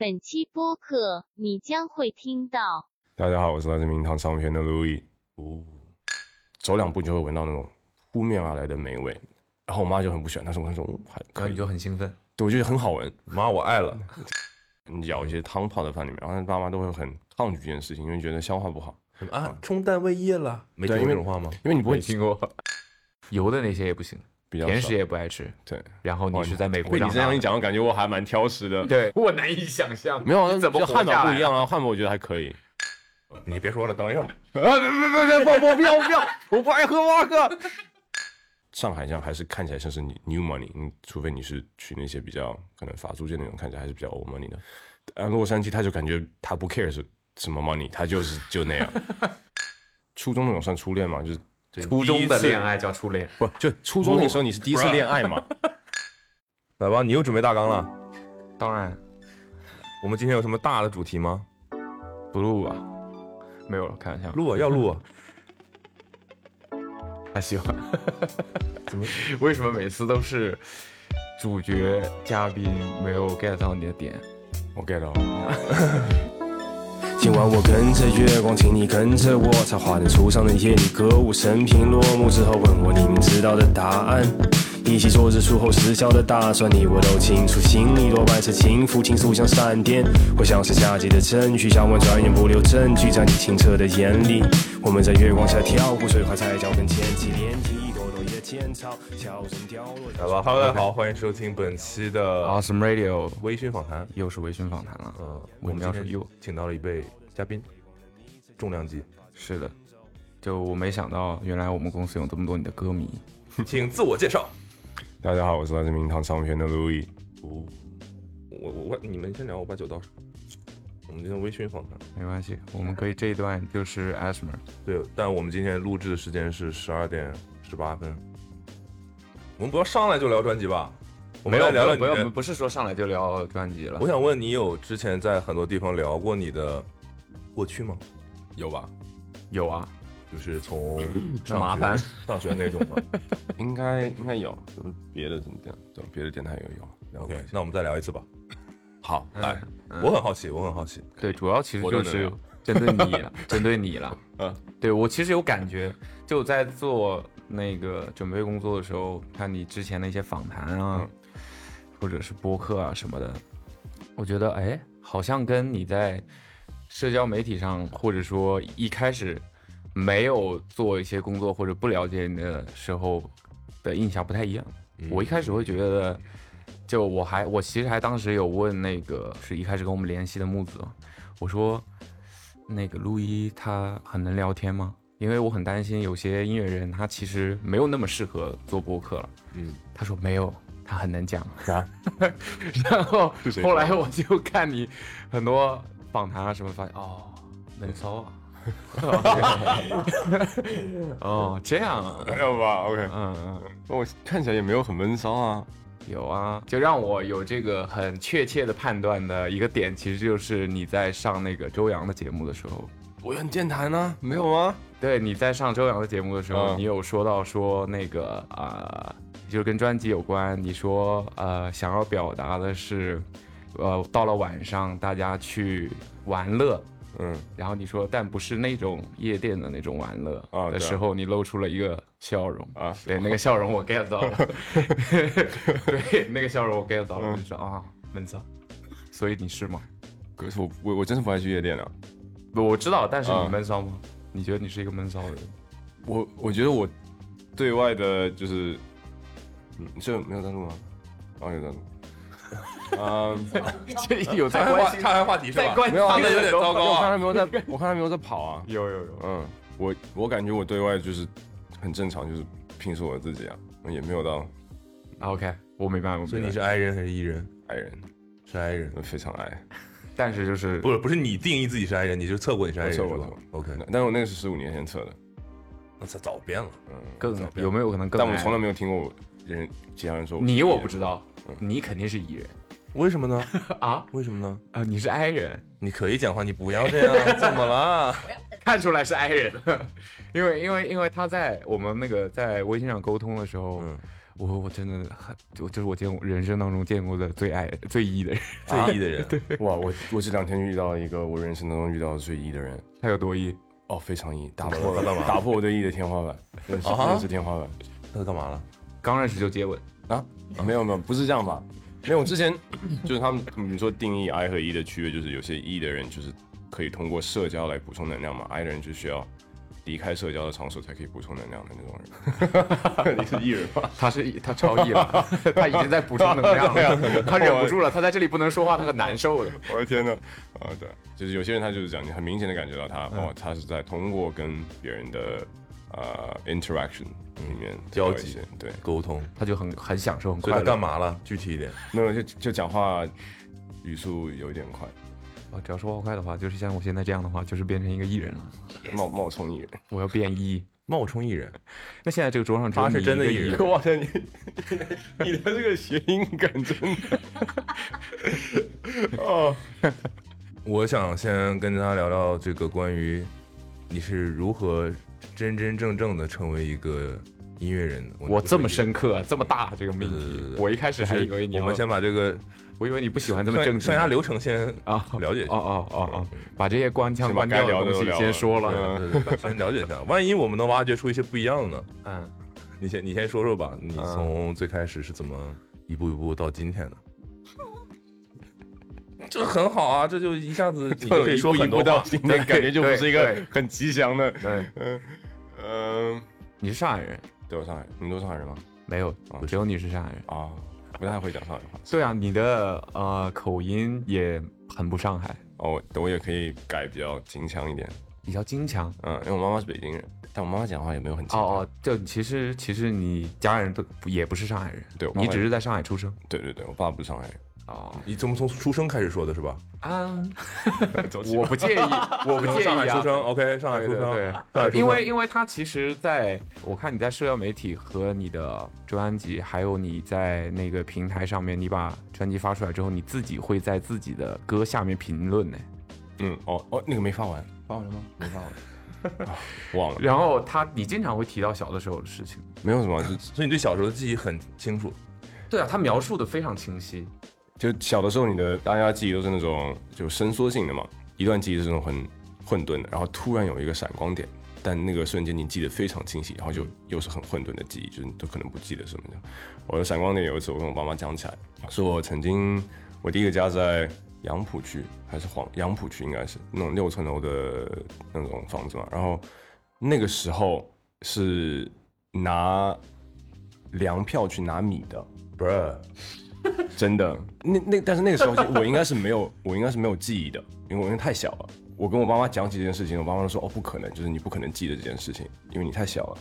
本期播客你将会听到。大家好，我是来自名堂唱片的 Louis。哦，走两步就会闻到那种扑面而来的霉味，然后我妈就很不喜欢，她说：“我说还可以你就很兴奋，对我觉得很好闻。妈，我爱了。你舀一些汤泡在饭里面，然后爸妈都会很抗拒这件事情，因为觉得消化不好，啊，冲淡胃液了，没听对因为过这种话吗？因为你不会听过。油的那些也不行，比较甜食也不爱吃。对。然后你是在美国被你长大的，这样一讲，我感觉我还蛮挑食的。对 我难以想象。没有啊，怎么就汉堡不一样啊？汉堡我觉得还可以。你别说了，等一会儿。啊，别别别别，我我不要我不要，我不爱喝瓦克。上海这样还是看起来像是你 new money，嗯，除非你是去那些比较可能法租界那种，看起来还是比较 old money 的。啊，洛杉矶他就感觉他不 care 是什么 money，他就是就那样。初中那种算初恋吗？就是初中的恋爱叫初恋，不就初中那时候你是第一次恋爱嘛？来吧，你又准备大纲了。当然我们今天有什么大的主题吗？不录啊，没有了，开玩笑。录啊，要录啊。还喜欢。怎么？为什么每次都是主角嘉宾没有 get 到你的点？我 get 到。今晚我跟着月光，请你跟着我，在华灯初上的夜里歌舞升平落幕之后，问我你们知道的答案。一起做着术后失效的打算，你我都清楚，心里多半是轻浮，倾诉像闪电，或像是夏季的阵序，想问转眼不留证据，在你清澈的眼里，我们在月光下跳舞，水花在脚跟溅起涟漪，来吧，Hello，大家好，欢迎收听本期的 Awesome Radio 微醺访谈。又是微醺访谈了。嗯，我我们要是又请到了一位嘉宾，重量级，是的，就我没想到，原来我们公司有这么多你的歌迷。请自我介绍。大家好，我是来自名堂唱片的 Louis。哦，我我我，你们先聊，我把酒倒上。我们今天微醺访谈，没关系，我们可以这一段就是 Asmer。对，但我们今天录制的时间是十二点十八分。我们不要上来就聊专辑吧？我们来聊聊你不要，的不是说上来就聊专辑了我。想问你，有之前在很多地方聊过你的过去吗？有吧？有啊，就是从那麻烦上学那种吗 应该应该有，就是别的怎么讲？对，别的电台也有。？OK，那我们再聊一次吧。好，来，我很好奇，我很好奇。对，主要其实就是 针对你了，针对你了。嗯，对我其实有感觉，就在做那个准备工作的时候，看你之前的一些访谈啊，嗯或者是播客啊什么的，我觉得哎，好像跟你在社交媒体上，或者说一开始没有做一些工作或者不了解你的时候的印象不太一样。我一开始会觉得，就我还我其实还当时有问那个是一开始跟我们联系的木子，我说那个陆一他很能聊天吗？因为我很担心有些音乐人他其实没有那么适合做播客了。嗯，他说没有，他很能讲。啊，然后 后来我就看你很多访谈啊什么，发现哦，闷骚啊。哦，这样啊，没有吧？OK，嗯嗯，我看起来也没有很闷骚啊。有啊，就让我有这个很确切的判断的一个点，其实就是你在上那个周洋的节目的时候，我很健谈呢，没有吗？对，你在上周洋的节目的时候，嗯。你有说到说那个啊、就是跟专辑有关，你说呃想要表达的是，呃到了晚上大家去玩乐，嗯，然后你说但不是那种夜店的那种玩乐的时候，你露出了一个笑容。啊。对，那个笑容我 get 到了，对，那个笑容我 get 到了，就说啊闷骚，所以你是吗？可是我我我真是不爱去夜店啊。不，我知道，但是你啊闷骚吗？你觉得你是一个闷骚的人？我我觉得我对外的就是，嗯，这没有在录吗？哦，有在录。嗯，这有在岔开话关心岔开话题是吧？没有那有点糟糕啊。我看啊。他没有在，我看他没有在跑啊。有有有，嗯，我我感觉我对外就是很正常，就是平时我自己啊，也没有到啊 OK，我没办法。所以你是 I 人还是 E 人？爱人，是 I 人，非常爱。但是就是不是不是你定义自己是 I 人，你是测过你是 I 人？OK，但是我那个是十五年前测的，那早早变了。嗯，更有没有可能更？但我从来没有听过人其他人说你我不知道嗯，你肯定是 E 人为什么呢？啊为什么呢？啊！你是 I 人，你可以讲话，你不要这样，怎么了？看出来是 I 人，因为因为因为他在我们那个在微信上沟通的时候，嗯我我真的很，我就是我见过人生当中见过的最爱最 E 的人，最 E 的人，对，哇，我我这两天遇到一个我人生当中遇到的最 E 的人，他有多 E？哦，非常 E，打破了打破我对 E 的天花板，认识啊认识天花板他干嘛了？刚认识就接吻，啊？没有没有，不是这样吧？没有，之前就是他们你说定义 I 和 E 的区别，就是有些 E 的人就是可以通过社交来补充能量嘛，I 的人就需要离开社交的场所才可以补充能量的那种人。你是艺人吗？他是 E，他超艺了，他已经在补充能量了，他忍不住了，他在这里不能说话，他很难受的。我的天呐，啊，对，就是有些人他就是这样，你很明显的感觉到他，哦，他是在通过跟别人的呃 interaction 里面交集对，沟通，他就很很享受，很所以他。干嘛了？具体一点。没有就就讲话语速有一点快，啊，只要说话快的话，就是像我现在这样的话，就是变成一个艺人了。冒冒充艺人。我要变一。冒充艺人，那现在这个桌上只有他是你一个真的艺 E 人 哇塞，你你的这个谐音梗真的，哦，我想先跟大家聊聊这个关于你是如何真真正正的成为一个音乐人的。我这么深深，刻，这么大这个命对对题对，对我一开始还以为你要我们先把这个我以为你不喜欢这么正式上上下流程先啊，了解一下。哦哦哦哦，把这些官腔关先把该掉的东西先说了。嗯对对对 先了解一下，万一我们能挖掘出一些不一样的呢？嗯，你先你先说说吧，你嗯从最开始是怎么一步一步到今天的？这很好啊，这就一下子 可以说很多话。今天感觉就不是一个很吉祥的，对，嗯嗯，你是上海人？对我上海，你们都上海人吗？没有，只有你是上海人。啊，不太会讲上海话。对啊，你的呃口音也很不上海，哦，我也可以改比较京腔一点，比较京腔。嗯，因为我妈妈是北京人，但我妈妈讲话也没有很京。哦哦，就其实其实你家人都也不是上海人，对我爸爸你只是在上海出生。对对对，我爸不是上海人。哦，你怎么从出生开始说的是吧？啊，我不介意，我不介意啊上海出。生，OK，上海出生，对因为因为他其实在我看你在社交媒体和你的专辑，还有你在那个平台上面，你把专辑发出来之后，你自己会在自己的歌下面评论呢。嗯，哦哦，那个没发完，发完了吗？没发完，啊 忘了，然后他，你经常会提到小的时候的事情。没有什么，所以你对小时候的记忆很清楚。对啊，他描述的非常清晰。就小的时候，你的大家记忆都是那种就伸缩性的嘛，一段记忆是那种很混沌的，然后突然有一个闪光点，但那个瞬间你记得非常清晰，然后就又是很混沌的记忆，就是你都可能不记得什么的。我的闪光点有一次我跟我爸妈讲起来，说我曾经我第一个家在杨浦区还是黄杨浦区应该是那种六层楼的那种房子嘛，然后那个时候是拿粮票去拿米的，不是，真的，那那但是那个时候我应该是没有，我应该是没有记忆的，因为我因为太小了。我跟我妈妈讲起这件事情，我妈妈说哦不可能，就是你不可能记得这件事情，因为你太小了。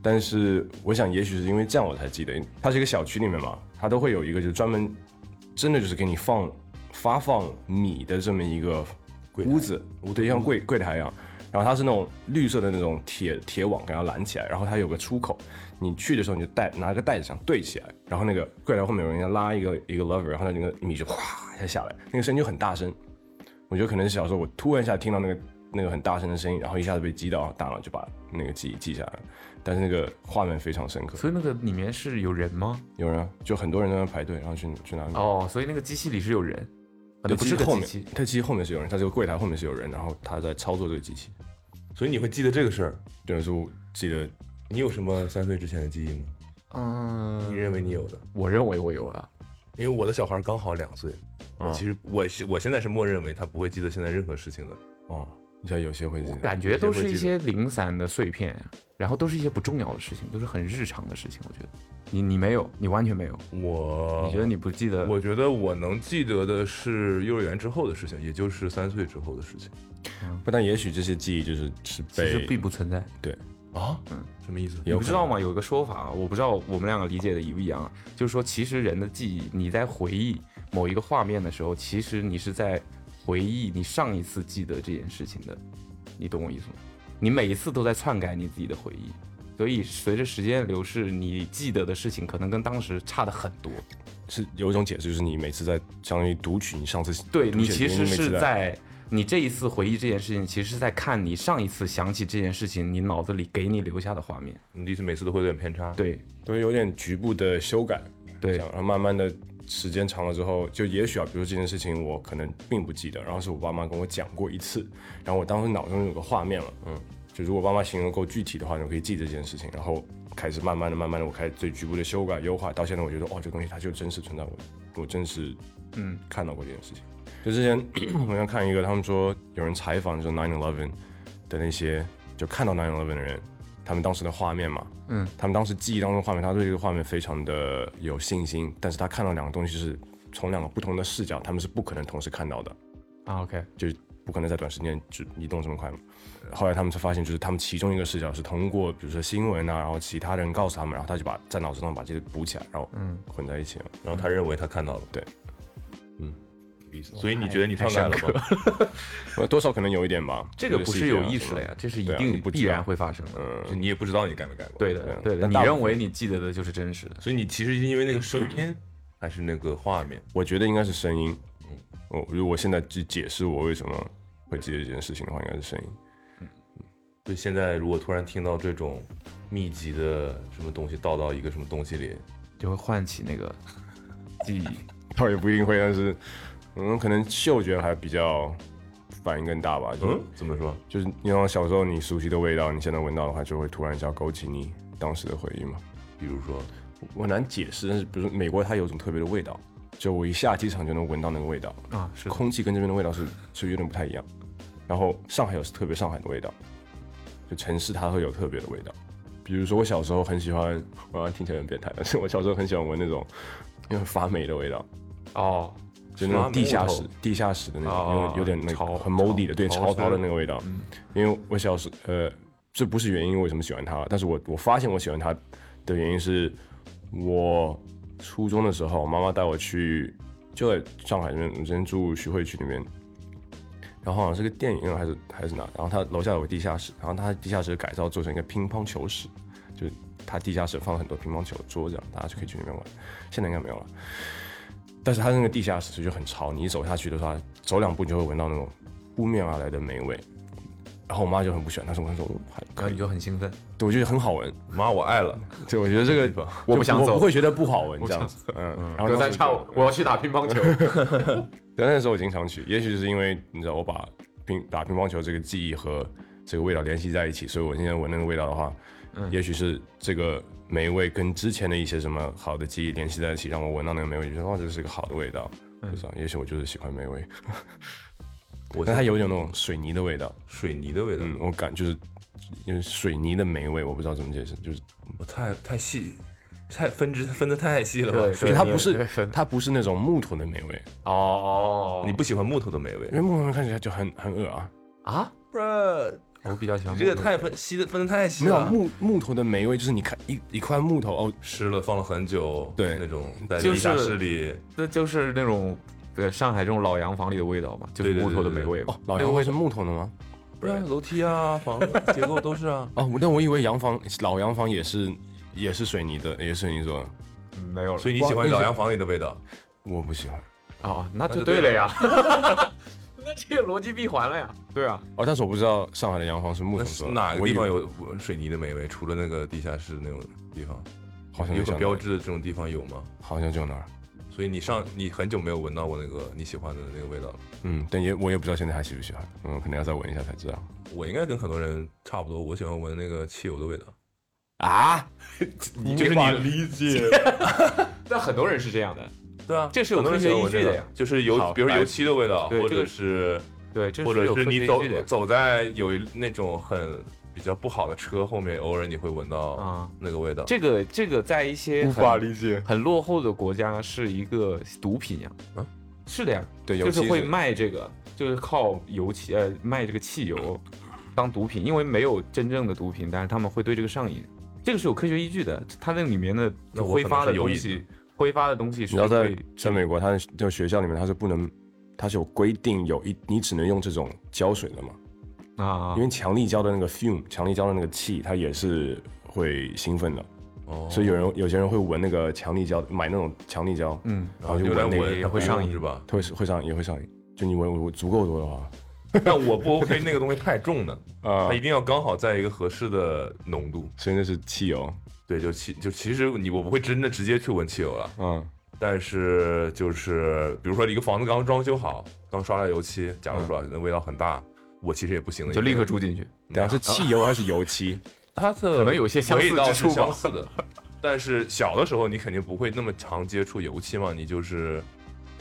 但是我想，也许是因为这样我才记得，它是一个小区里面嘛，它都会有一个就是专门真的就是给你放发放米的这么一个屋子，对，像柜柜台一样。然后它是那种绿色的那种铁铁网给它拦起来，然后它有个出口，你去的时候你就带拿个袋子想对起来，然后那个柜台后面有人要拉一个一个 lever，然后那个米就哗一下下来，那个声音就很大声。我觉得可能是小时候我突然一下听到那个那个很大声的声音，然后一下子被击到大脑，就把那个记忆记下来了。但是那个画面非常深刻，所以那个里面是有人吗？有人啊，就很多人在那排队，然后去去拿米。哦，所以那个机器里是有人，啊不是个后面机器。，它机器后面是有人，它这个柜台后面是有人，然后他在操作这个机器。所以你会记得这个事儿。对，是我记得你有什么三岁之前的记忆吗？嗯，你认为你有的？我认为我有啊。因为我的小孩刚好两岁，嗯我其实我是我现在是默认为他不会记得现在任何事情的。哦，你像有些会记得，感觉都是一些些零散的碎片，然后都是一些不重要的事情，都是很日常的事情。我觉得你你没有，你完全没有。我你觉得你不记得？我觉得我能记得的是幼儿园之后的事情，也就是三岁之后的事情不但也许这些记忆就是是其实被并不存在。啊。嗯，什么意思？你不知道吗？有一个说法，我不知道我们两个理解的一不一样啊。就是说，其实人的记忆，你在回忆某一个画面的时候，其实你是在回忆你上一次记得这件事情的。你懂我意思吗？你每一次都在篡改你自己的回忆，所以随着时间的流逝，你记得的事情可能跟当时差的很多。是有一种解释，就是你每次在相当于读取你上次对你其实是在你这一次回忆这件事情，其实是在看你上一次想起这件事情，你脑子里给你留下的画面。你的意思每次都会有点偏差。，对都有点局部的修改，对，然后慢慢的时间长了之后，就也许啊，比如说这件事情我可能并不记得，然后是我爸妈跟我讲过一次，然后我当时脑中有个画面了，嗯，就如果爸妈形容够具体的话，我可以记得这件事情，然后开始慢慢的、慢慢的，我开始最局部的修改、优化，到现在我觉得，哦，这个东西它就真实存在我，我真实嗯看到过这件事情。就之前 我想看一个，他们说有人采访就 Nine Eleven 的那些就看到 Nine Eleven 的人，他们当时的画面嘛，嗯，他们当时记忆当中画面，他对这个画面非常的有信心，但是他看到两个东西是从两个不同的视角，他们是不可能同时看到的，啊，OK，就是不可能在短时间就移动这么快嘛。后来他们才发现，就是他们其中一个视角是通过，比如说新闻啊，然后其他人告诉他们，然后他就把在脑子上把这个补起来，然后嗯混在一起了。然后他认为他看到了。对，嗯，有意思。所以你觉得你篡改了吗？我多少可能有一点吧。这个不是有意识的呀。这是一定不必然会发生的。嗯你也不知道你改没改过。对的，对的，你认为你记得的就是真实的。所以你其实是因为那个声音，还是那个画面？我觉得应该是声音。我如果现在去解释我为什么会记得这件事情的话，应该是声音。所以现在如果突然听到这种密集的什么东西倒到一个什么东西里，就会唤起那个记忆。倒也不一定会，但是嗯，可能嗅觉还比较反应更大吧。就是、嗯，怎么说？就是你像小时候你熟悉的味道，你现在闻到的话，就会突然就要勾起你当时的回忆嘛。比如说，我很难解释，但是比如说美国它有一种特别的味道，就我一下机场就能闻到那个味道，啊，是空气跟这边的味道是是有点不太一样。然后上海有特别上海的味道，就城市它会有特别的味道。比如说我小时候很喜欢，我好像听起来很变态，但是我小时候很喜欢闻那种因为发霉的味道，哦，就那种地下室地下室的那种，有点那个很 moldy 的，对，潮潮潮的那个味道。因为我小时呃，这不是原因为什么喜欢它，但是我我发现我喜欢它的原因是，我初中的时候，妈妈带我去，就在上海那边，我之前住徐汇区那边，然后好像是个电影院还是还是哪，然后它楼下有个地下室，然后它地下室改造做成一个乒乓球室，就是它地下室放了很多乒乓球桌这样，大家就可以去那边玩。现在应该没有了，但是它那个地下室就很潮，你一走下去的话，走两步你就会闻到那种扑面而来的霉味。然后我妈就很不喜欢，但是我那时候还可以，就很兴奋。对，我觉得很好闻。妈，我爱了。对，我觉得这个我 我不想走不会觉得不好闻这样子。嗯，然后隔当时就三差五，我要去打乒乓球。对，那时候我经常去，也许是因为你知道我把乒打乒乓球这个记忆和这个味道联系在一起，所以我现在闻那个味道的话，嗯也许是这个霉味跟之前的一些什么好的记忆联系在一起，让我闻到那个霉味，觉得哇，这是个好的味道。不知道，也许我就是喜欢霉味，我但它有一种那种水泥的味道，水泥的味道，嗯，我感就是因为水泥的霉味，我不知道怎么解释，就是我太太细，太分支分的太细了吧？对对它不是它不是那种木头的霉味，哦，你不喜欢木头的霉味因，为木头看起来就很很恶啊。啊？我比较喜欢这个太分析的分的太细没有了。木木头的霉味，就是你看一一块木头哦，湿了放了很久，对那种在就是地下室里，这就是那种对上海这种老洋房里的味道嘛，就是木头的对对霉味嘛哦。，老洋会是木头的吗？不然楼梯啊、房子 结构都是啊。哦，但我以为洋房老洋房也是也是水泥的，也是水泥做的。嗯没有了。所以你喜欢老洋房里的味道？我不喜欢哦，那那就对了就对了呀。那这个逻辑闭环了呀。对啊，哦，但是我不知道上海的洋房是木头做的。哪个地方有水泥的美味？除了那个地下室那种地方，好像就想标志的这种地方有吗？好像就那儿。所以你上你很久没有闻到过那个你喜欢的那个味道了。嗯，但也我也不知道现在还喜不喜欢，嗯，可能要再闻一下才知道。我应该跟很多人差不多，我喜欢闻那个汽油的味道。啊？你 就是你理解，但很多人是这样的。对啊，这是有科学依据的呀就是油比如油漆的味道，或者是对，或者是你走走在有那种很比较不好的车后面，偶尔你会闻到啊。那个味道。这个这个在一些无法理解。很落后的国家是一个毒品呀。啊，是的呀，对，就是会卖这个，就是靠油漆呃卖这个汽油当毒品，因为没有真正的毒品，但是他们会对这个上瘾，这个是有科学依据的。它那里面的挥发的东西，挥发的东西是你要在在美国，它的这个学校里面它是不能，它是有规定有一你只能用这种胶水的嘛，啊因为强力胶的那个 fume，强力胶的那个气，它也是会兴奋的。哦所以有人有些人会闻那个强力胶，买那种强力胶，嗯，然后就闻那个闻也会上瘾是吧？会会上也会上瘾。就你闻闻足够多的话，但我不 OK，那个东西太重了，啊它一定要刚好在一个合适的浓度。所以那是汽油，对，就其就其实你我不会真的直接去闻汽油了，嗯但是就是比如说一个房子刚装修好，刚刷了油漆，假如说那味道很大，我其实也不行的，就立刻住进去。等下是汽油还是油漆？它的可能有些相似味道是之处吧但是小的时候你肯定不会那么常接触油漆嘛，你就是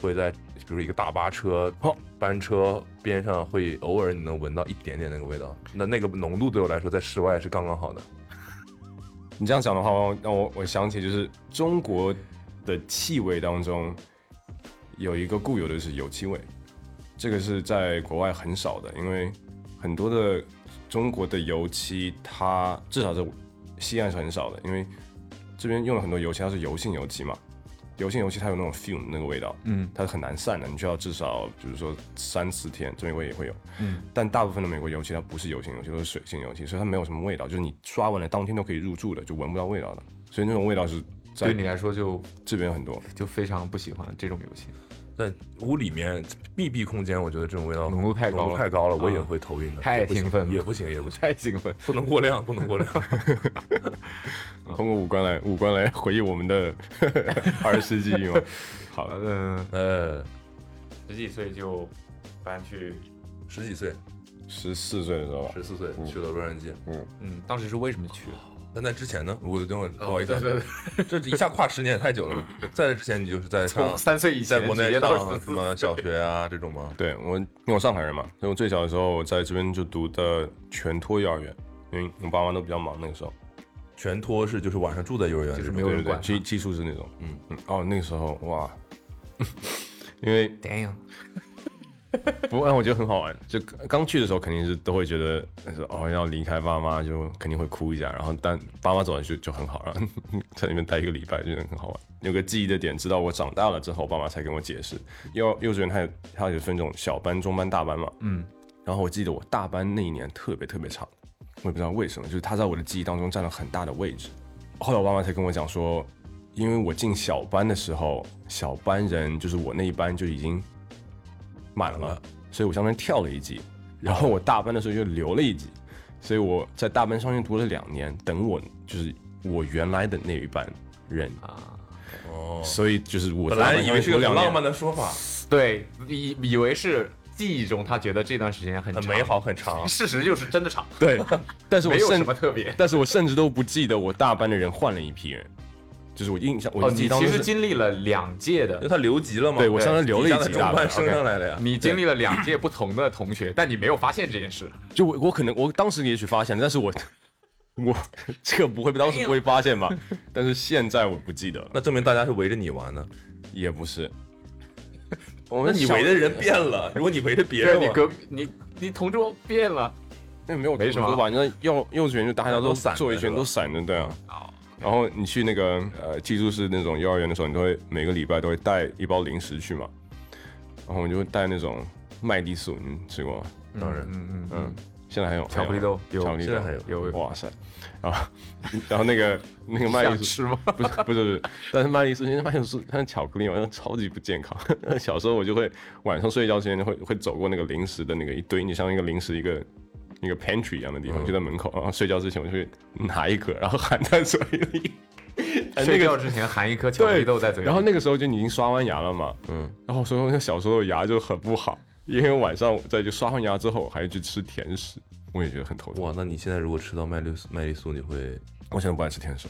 会在比如一个大巴车、哦班车边上会偶尔你能闻到一点点那个味道，那那个浓度对我来说在室外是刚刚好的。你这样讲的话，让我我想起就是中国的气味当中有一个固有的是油漆味，这个是在国外很少的，因为很多的中国的油漆，它至少在西岸是很少的，因为这边用了很多油漆，它是油性油漆嘛，油性油漆它有那种 fume 那个味道，嗯它是很难散的，你需要至少比如说三四天，这边我也会有，嗯，但大部分的美国油漆它不是油性油漆，都是水性油漆，所以它没有什么味道，就是你刷完了当天都可以入住的，就闻不到味道的。所以那种味道是在对你来说就这边很多。就非常不喜欢这种游戏。在屋里面密闭空间，我觉得这种味道浓度太高了。浓度太高了，我也啊会头晕的，太兴奋了。也不行，也不行，太兴奋，不能过量，不能过量。通过五官来五官来回忆我们的儿时记忆嘛。好了，嗯，呃，十几岁就搬去，十几岁，十四岁的时候吧，十四岁去了洛杉矶，嗯，当时是为什么去？但在之前呢，我等会儿不好意思这一下跨十年也太久了。在这之前，你就是在上从三岁以前在国内上什么小学啊这种吗？对我因为我上海人嘛，所以我最小的时候我在这边就读的全托幼儿园，因为我爸妈都比较忙那个时候。全托是就是晚上住在幼儿园，就是是吗对对对，没有人管寄寄宿制那种，嗯。嗯，哦，那个时候哇，因为 Damn，不过我觉得很好玩，就刚去的时候肯定是都会觉得说哦要离开爸妈就肯定会哭一下，然后但爸妈走了就就很好，然 后在那边待一个礼拜就很好玩。有个记忆的点，直到我长大了之后，爸妈才跟我解释，幼幼稚园它有它有分这种小班、中班、大班嘛，嗯，然后我记得我大班那一年特别特别长，我也不知道为什么，就是它在我的记忆当中占了很大的位置。后来我爸妈才跟我讲说，因为我进小班的时候，小班人就是我那一班就已经满了，所以我相当于跳了一级。然后我大班的时候就留了一级，所以我在大班上面读了两年，等我就是我原来的那一班人，啊，哦，所以就是我本来以为是个很浪漫的，说法，对，以以为是记忆中他觉得这段时间很很美好，，很长。事实就是真的长，对，但是我没有什么特别。但是我甚至都不记得我大班的人换了一批人，就是我印象我哦，你其实经历了两届的，因为他留级了嘛，对我相当于留了一级大班的中班升上来了呀。你经历了两届不同的同学，但你没有发现这件事。就我我可能我当时也许发现了，但是我 我这个不会当时不会发现吧？但是现在我不记得了，那证明大家是围着你玩呢，也不是。我们你围的人变了。如果你围着别人，你隔你你同桌变了，那没有没什么吧？那幼幼稚园就大家都都散的坐一圈都散着，对啊。哦然后你去那个呃寄宿式那种幼儿园的时候，你都会每个礼拜都会带一包零食去嘛，然后我就会带那种麦丽素，你吃过吗？当然。嗯嗯嗯。嗯，现在还有巧克力豆有巧克力豆。现在还有有哇塞，然后 然后那个那个麦丽素吃吗？不是不是不是，但是麦丽素现在麦丽素它是巧克力嘛，那超级不健康。小时候我就会晚上睡觉之前会会走过那个零食的那个一堆，你像一个零食一个一个 pantry 一样的地方，嗯就在门口。然后睡觉之前我就会拿一颗，然后含在嘴里。哎 睡那个觉之前含一颗巧克力豆在嘴里，然后那个时候就你已经刷完牙了嘛，嗯，然后所以我那小时候牙就很不好，因为晚上再就刷完牙之后还要去吃甜食，我也觉得很头疼。哇，那你现在如果吃到麦丽素麦丽素，你会我现在不爱吃甜食，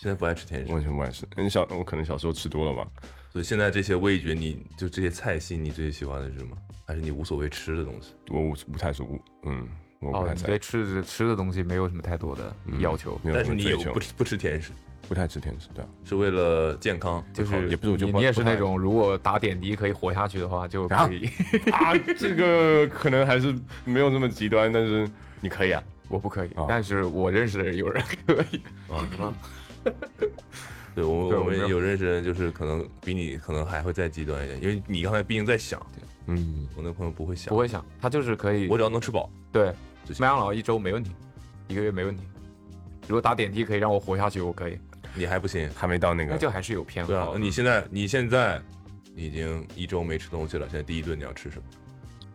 现在不爱吃甜食，完全不爱吃。你小我可能小时候吃多了吧。所以现在这些味觉，你就这些菜系，你最喜欢的是什么？还是你无所谓吃的东西？我不不太是无，嗯，我不哦，太对吃的吃的东西没有什么太多的要求，没有但是你什么追求有不，吃不吃甜食，不太吃甜食，对啊。是为了健康，就是也不是我就你也是那种如果打点滴可以活下去的话就啊可以，啊，这个可能还是没有那么极端，但是你可以啊。我不可以哦，但是我认识的人有人可以。啊，是吗？对我我们对我们有有认识的人，就是可能比你可能还会再极端一点，因为你刚才毕竟在想，嗯，我那朋友不会想不，会想，他就是可以，我只要能吃饱，对麦当劳一周没问题，一个月没问题。如果打点滴可以让我活下去，我可以，你还不行。还没到那个。那就还是有偏对啊好，你现在你现在已经一周没吃东西了，现在第一顿你要吃什么？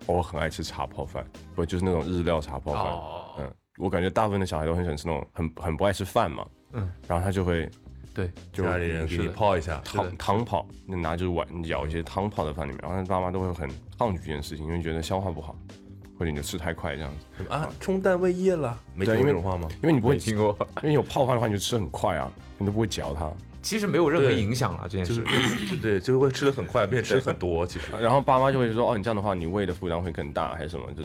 我很爱吃茶泡饭，不就是那种日料茶泡饭。哦，嗯，我感觉大部分的小孩都很喜欢吃那种很很不爱吃饭嘛。嗯，然后他就会对，就家里人给你泡一下，汤汤泡，你拿就是碗你舀一些汤泡在饭里面，然后爸妈都会很抗拒这件事情，因为觉得消化不好，或者你就吃太快这样子。啊，冲淡胃液了，没听对因为过这种话吗？因为你不会，听过，因为你有泡饭的话，你就吃很快啊，你都不会嚼它。其实没有任何影响了这件就事是。对，就是会吃的很快，并且吃很多。其实，然后爸妈就会说，哦，你这样的话，你胃的负担会更大，还是什么？就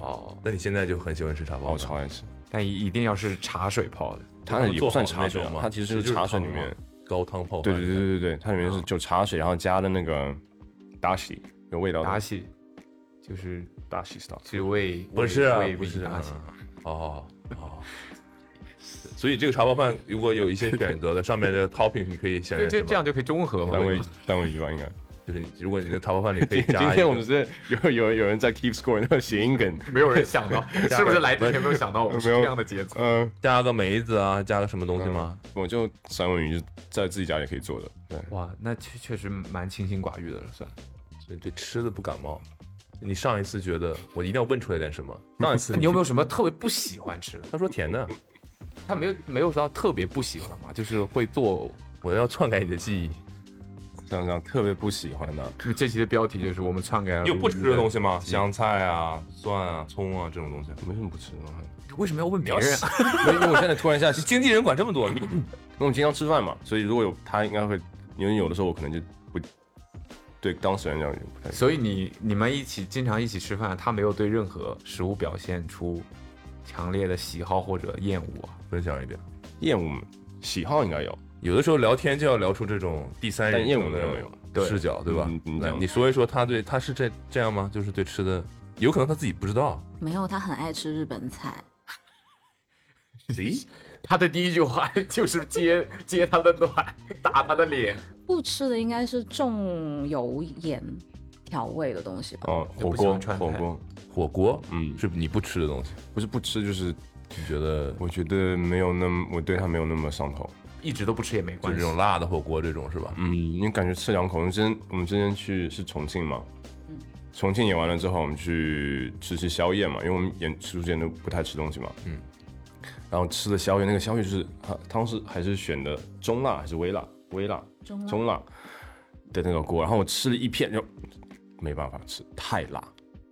哦，那你现在就很喜欢吃茶哦，包饭？我超爱吃。但一一定要是茶水泡的。它那也不算茶水啊做好的那种，吗它其实就是茶水里面高汤泡饭。对对对对对对，它里面是就茶水，然后加的那个达喜，有味道的达喜就是达喜 style。是味，不是不是啊达喜。哦哦。所以这个茶包饭如果有一些选择的，上面的 topping 你可以选这这样就可以中和嘛单。位单位一吧，应该。就是你如果你的淘宝饭里可以加一个天我们是有有有人在 keep score 那个谐音梗，没有人想到，是不是来之前没有想到我们是没有这样的节奏？嗯，加个梅子啊，加个什么东西吗？我就三文鱼就在自己家也可以做的，对，哇，那确确实蛮清心寡欲的了，算。所以对吃的不感冒。你上一次觉得我一定要问出来点什么？上一次你有没有什么特别不喜欢吃的？他说甜的，他没有没有说特别不喜欢嘛，就是会做。我要篡改你的记忆。想想特别不喜欢的，这期的标题就是我们唱给。有不吃的东西吗？香菜啊、蒜啊、葱啊这种东西。没什么不吃的。为什么要问别人？因为我现在突然一下，经纪人管这么多，因为我们经常吃饭嘛，所以如果有他应该会，因为有的时候我可能就不对当事人这样。所以你你们一起经常一起吃饭，他没有对任何食物表现出强烈的喜好或者厌恶啊？分享一点。厌恶喜好应该有，有的时候聊天就要聊出这种第三人称的视角，对吧嗯？你说一说他对他是这这样吗？就是对吃的，有可能他自己不知道。没有，他很爱吃日本菜。咦，他的第一句话就是接接他的暖，打他的脸。不吃的应该是重油盐调味的东西吧？哦，火锅火锅，火锅嗯，是你不吃的东西，不是不吃，就是你觉得我觉得没有那么，我对他没有那么上头。一直都不吃也没就关系。就这种辣的火锅这种是吧？嗯，因为感觉吃两口。我们之前我们之前去是重庆嘛，嗯重庆演完了之后，我们去吃吃宵夜嘛，因为我们演出之前都不太吃东西嘛，嗯，然后吃的宵夜，那个宵夜就是它汤是还是选的中辣还是微辣？微辣，中辣中辣的那个锅，然后我吃了一片就没办法吃，太辣，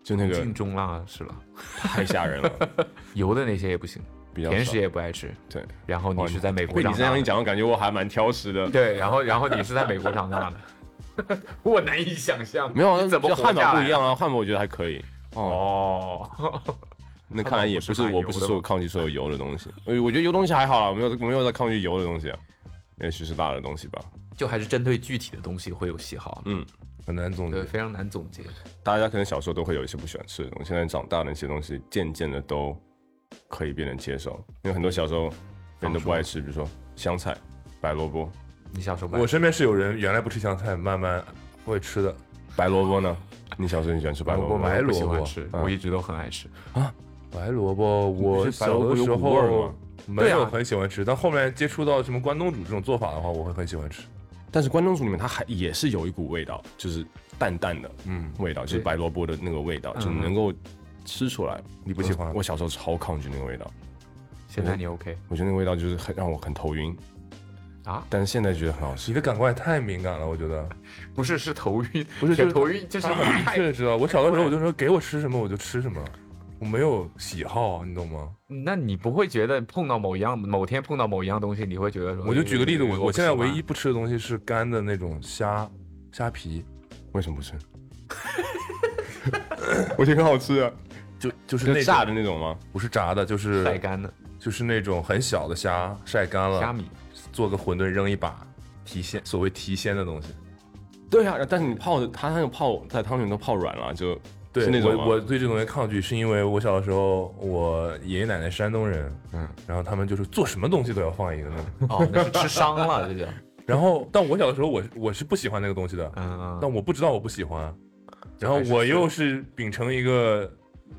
就那个进中辣是吧，太吓人了，油的那些也不行，比较甜食也不爱吃。对。然后你是在美国长大的，这样一讲，我感觉我还蛮挑食的。对，然后然后你是在美国长大的，我难以想象。没有啊，怎么就汉堡不一样啊？汉堡我觉得还可以。哦，哦，那看来也不是我不是说抗拒所有油的东西，呃我觉得油东西还好啦，我没有没有在抗拒油的东西啊，也许是辣的东西吧。就还是针对具体的东西会有喜好，嗯，很难总结。非常难总结。大家可能小时候都会有一些不喜欢吃的东西，现在长大的一些东西渐渐的都可以被人接受，因为很多小时候人都不爱吃，比如说香菜、白萝卜。你小时候不爱我身边是有人原来不吃香菜，慢慢会吃的。白萝卜呢？你小时候你喜欢吃白萝卜吗？白萝卜欢吃，嗯我一直都很爱吃啊。白萝卜，我是白萝卜小的时候没有很喜欢吃，但后面接触到什么关东煮这种做法的话，我会很喜欢吃。但是关东煮里面它还也是有一股味道，就是淡淡的嗯，味道，就是白萝卜的那个味道，就嗯能够吃出来。你不喜欢我？小时候超抗拒那个味道，现在你 OK 我觉得那个味道就是很让我很头晕，啊？但是现在觉得很好吃。你的感官也太敏感了，我觉得。不是，是头晕，不是 就是头晕，就是很明太确的知道，我小的时候我就说给我吃什么我就吃什么，我没有喜好，你懂吗？那你不会觉得碰到某一样某天碰到某一样东西，你会觉得说？我就举个例子，我我现在唯一一不吃的东西是干的那种虾虾皮，为什么不吃？我觉得很好吃啊，就就是那就炸的那种吗？不是炸的，就是晒干的就是那种很小的虾晒干了，虾米，做个馄饨扔一把，提鲜所谓提鲜的东西。对啊，但是你泡的，它那个泡在汤里面都泡软了，就对是那种我我对这东西抗拒，是因为我小的时候，我爷爷奶奶山东人，嗯，然后他们就是做什么东西都要放一个那个，哦，那是吃伤了，这叫。然后但我小的时候我我是不喜欢那个东西的，嗯，但我不知道我不喜欢，然后我又是秉承一个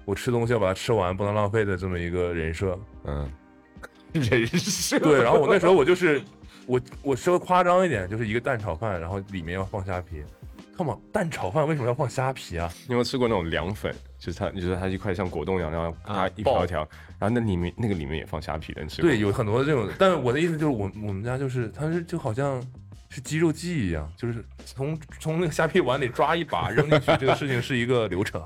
我吃东西要把它吃完不能浪费的这么一个人设，嗯，人设。对，然后我那时候我就是我我稍微夸张一点，就是一个蛋炒饭，然后里面要放虾皮。Come on，蛋炒饭为什么要放虾皮啊？你有没有吃过那种凉粉？就是它，就是它一块像果冻一样，然后它啊一条一条，然后那里面那个里面也放虾皮的，你吃过对，有很多这种，但是我的意思就是我我们家就是它是就好像是肌肉记忆一样，就是从从那个虾皮碗里抓一把扔进去，这个事情是一个流程。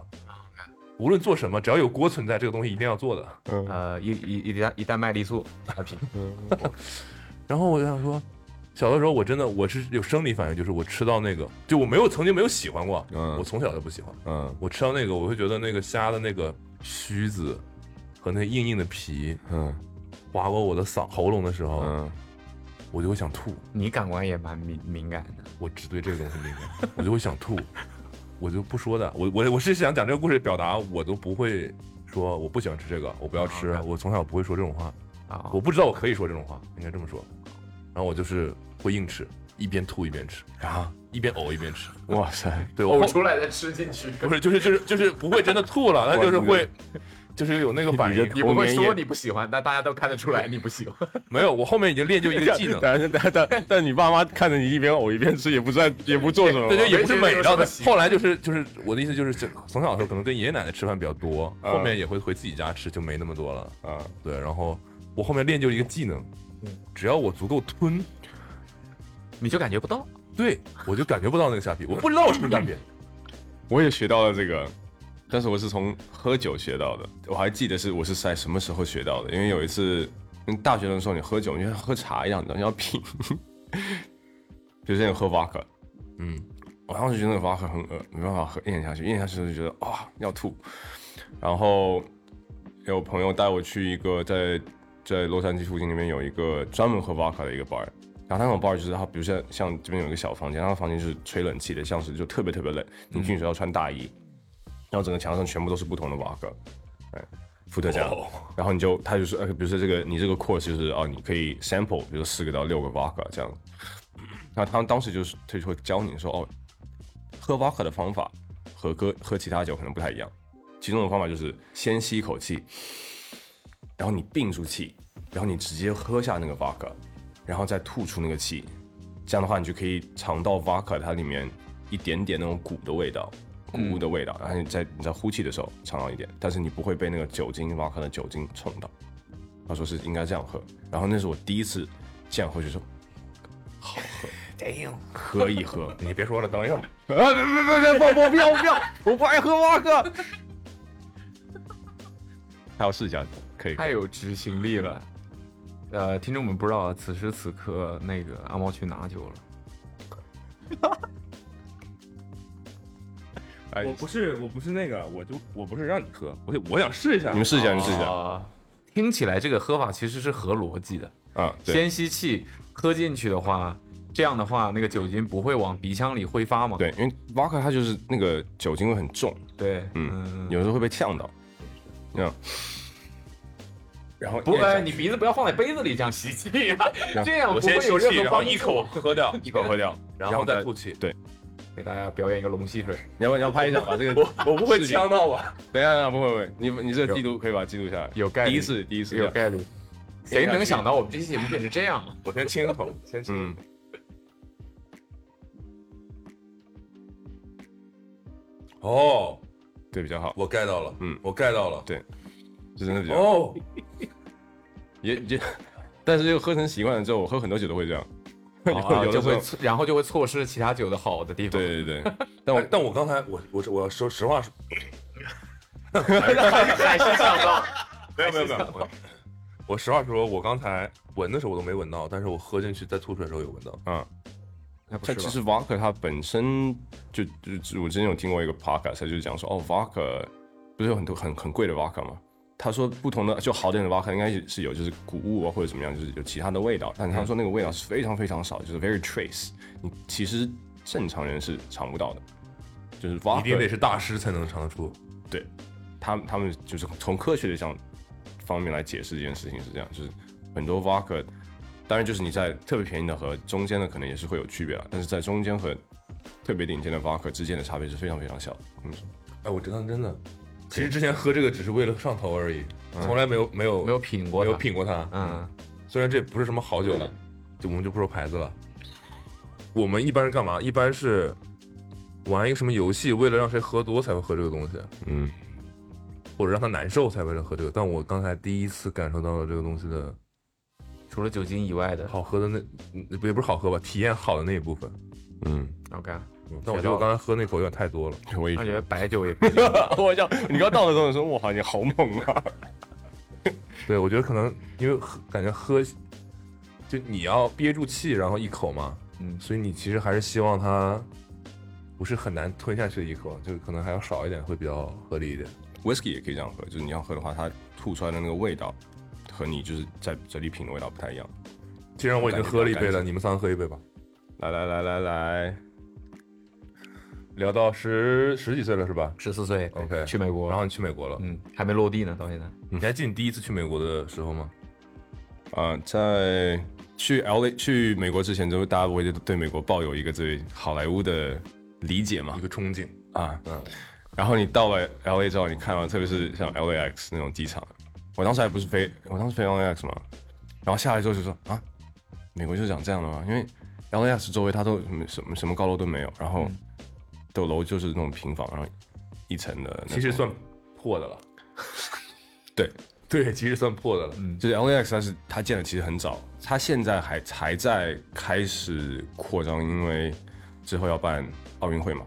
无论做什么，只要有锅存在，这个东西一定要做的。呃，一一一袋一袋麦丽素，虾 皮。然后我就想说，小的时候我真的我是有生理反应，就是我吃到那个，就我没有曾经没有喜欢过，嗯我从小就不喜欢。嗯我吃到那个，我会觉得那个虾的那个须子和那硬硬的皮嗯划过我的嗓喉咙的时候，嗯，我就会想吐。你感官也蛮敏敏感的。我只对这个东西敏感，我就会想吐，我就不说的。我我我是想讲这个故事表达，我都不会说我不喜欢吃这个，我不要吃。啊我从小不会说这种话，啊，我不知道我可以说这种话，应该这么说。然后我就是会硬吃，一边吐一边吃，啊，一边呕一边吃。哇塞，对，呕出来再吃进去。不是就是就是就是不会真的吐了，那就是会。就是有那个反应，你不会说你不喜欢，但大家都看得出来你不喜欢。没有，我后面已经练就一个技能，但但但但你爸妈看着你一边呕一边吃，也不算也不做什么吧，对，就也不是美到的。后来就是就是我的意思就是，从小的时候可能跟爷爷奶奶吃饭比较多，嗯后面也会回自己家吃，就没那么多了。啊，对，然后我后面练就一个技能，只要我足够吞，你就感觉不到。对我就感觉不到那个虾皮，我不知道我是不是虾皮。我也学到了这个，但是我是从喝酒学到的。我还记得是我是在什么时候学到的，因为有一次，嗯，大学的时候你喝酒，你就像喝茶一样的，你要品。就是你喝 vodka，嗯，我当时觉得那个 vodka 很恶，没办法喝咽下去，咽下去就觉得啊要吐。然后有朋友带我去一个在在洛杉矶附近那边有一个专门喝 vodka 的一个 bar，然后他那种 bar 就是它，比如像像这边有一个小房间，它的房间就是吹冷气的，像是就特别特别冷，你进去要穿大衣，然后整个墙上全部都是不同的 vodka，哎，伏特加，然后你就他就说，呃，比如说这个你这个 course 就是哦，你可以 sample，比如说四个到六个 vodka 这样，然后他们当时就是他就会教你说哦，喝 vodka 的方法和喝喝其他酒可能不太一样，其中的方法就是先吸一口气，然后你屏住气，然后你直接喝下那个 vodka，然后再吐出那个气，这样的话你就可以尝到 vodka 它里面一点点那种谷的味道，谷物的味道，然后你在你在呼气的时候尝到一点，但是你不会被那个酒精 vodka 的酒精冲到。他说是应该这样喝，然后那是我第一次这样喝，就说好喝，可以喝。你别说了，等一会儿。啊！别别别别不不要不要！我不爱喝瓦克。还要试一下，可以。太有执行力了。呃，听众们不知道，此时此刻那个阿猫去拿酒了。哎我不是我不是那个，我就我不是让你喝，我就我想试一下。你们试一下，你们试一下啊，听起来这个喝法其实是合逻辑的。啊！对，先吸气，喝进去的话，这样的话那个酒精不会往鼻腔里挥发嘛？对，因为瓦克它就是那个酒精会很重，对，嗯，有时候会被呛到，这样。然后不，你鼻子不要放在杯子里这样吸气啊，这样不我先会有吸气，然后任何帮助。一口喝掉，一口喝掉，然后再吐气。对，给大家表演一个龙吸水。你要不你要拍一下，把这个我我不会呛到吧。等一下，等一下不会不会，你你这个记录可以把它记录下来，有概率。第一次第一次，有概率。谁能想到我们这期节目变成这样啊？我先亲个口，先亲。嗯，哦，对，比较好，我 get 到了，嗯。我 get 到了。对这真的比较好，哦，也也，但是又喝成习惯了之后，我喝很多酒都会这样，啊就会，然后就会错失其他酒的好的地方。对对对，但 但我我但我刚才我我我要说实话说，还是想到，没有没有没有，没有我实话说，我刚才闻的时候我都没闻到，但是我喝进去再吐出来的时候有闻到。嗯。它其实 vodka 它本身就就就我之前有听过一个 podcast，它就是讲说哦 vodka 不是有很多很很贵的 vodka 吗？他说不同的就好点的 vodka 应该是有就是谷物啊或者怎么样，就是有其他的味道，但他说那个味道是非常非常少，就是 very trace，你其实正常人是尝不到的，就是一 vodka 定得是大师才能尝得出。对，他们他们就是从科学的上方面来解释这件事情是这样，就是很多 vodka，当然就是你在特别便宜的和中间的可能也是会有区别了，但是在中间和特别顶尖的 vodka 之间的差别是非常非常小的。嗯，哎，我真的真的，其实之前喝这个只是为了上头而已，从来没有没有没有品过，没有。品过它。嗯，虽然这不是什么好酒了，就我们就不说牌子了。我们一般是干嘛？一般是玩一个什么游戏，为了让谁喝多才会喝这个东西，嗯，或者让他难受才会喝这个。但我刚才第一次感受到了这个东西的除了酒精以外的，好喝的那，嗯也不是好喝吧，体验好的那一部分。嗯，OK，但我觉得我刚才喝那口有点太多了。我也觉得白酒也不 我想你刚到的时候说，哇，你好猛啊！对，我觉得可能因为喝感觉喝，就你要憋住气，然后一口嘛，嗯所以你其实还是希望它不是很难吞下去的一口，就可能还要少一点会比较合理一点。whisky 也可以这样喝，就是你要喝的话，它吐出来的那个味道和你就是在嘴里品的味道不太一样。既然我已经喝了一杯了，你们三个喝一杯吧。来来来来来，聊到十十几岁了是吧十四岁？OK，去美国，然后你去美国了，嗯，还没落地呢，到现在。你还记得你第一次去美国的时候吗？呃，在去 L A 去美国之前，就是大家不会对美国抱有一个对好莱坞的理解嘛一？个憧憬，啊，嗯，然后你到了 L A 之后，你看到特别是像 L A X 那种机场，我当时还不是飞，我当时飞 L A X 嘛，然后下来之后就说啊，美国就是长这样的吗？因为 L A X 周围它都什么什么什么高楼都没有，然后的楼就是那种平房，然后一层的，其实算破的了。对，对，其实算破的了。嗯，就是 LAX 它是它建的其实很早，它现在还还在开始扩张，因为之后要办奥运会嘛。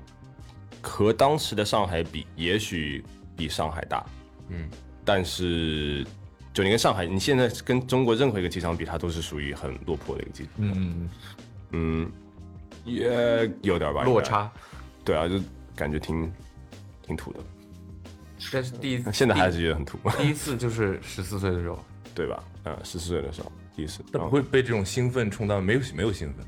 和当时的上海比，也许比上海大，嗯，但是就你跟上海，你现在跟中国任何一个机场比，它都是属于很落魄的一个机场。嗯嗯嗯，也有点吧，嗯，落差。对啊，就感觉挺挺土的。但是第一次 现在还是觉得很土，第一次就是十四岁的时候，对吧？嗯，十四岁的时候第一次，但不会被这种兴奋冲淡，没有没有兴奋。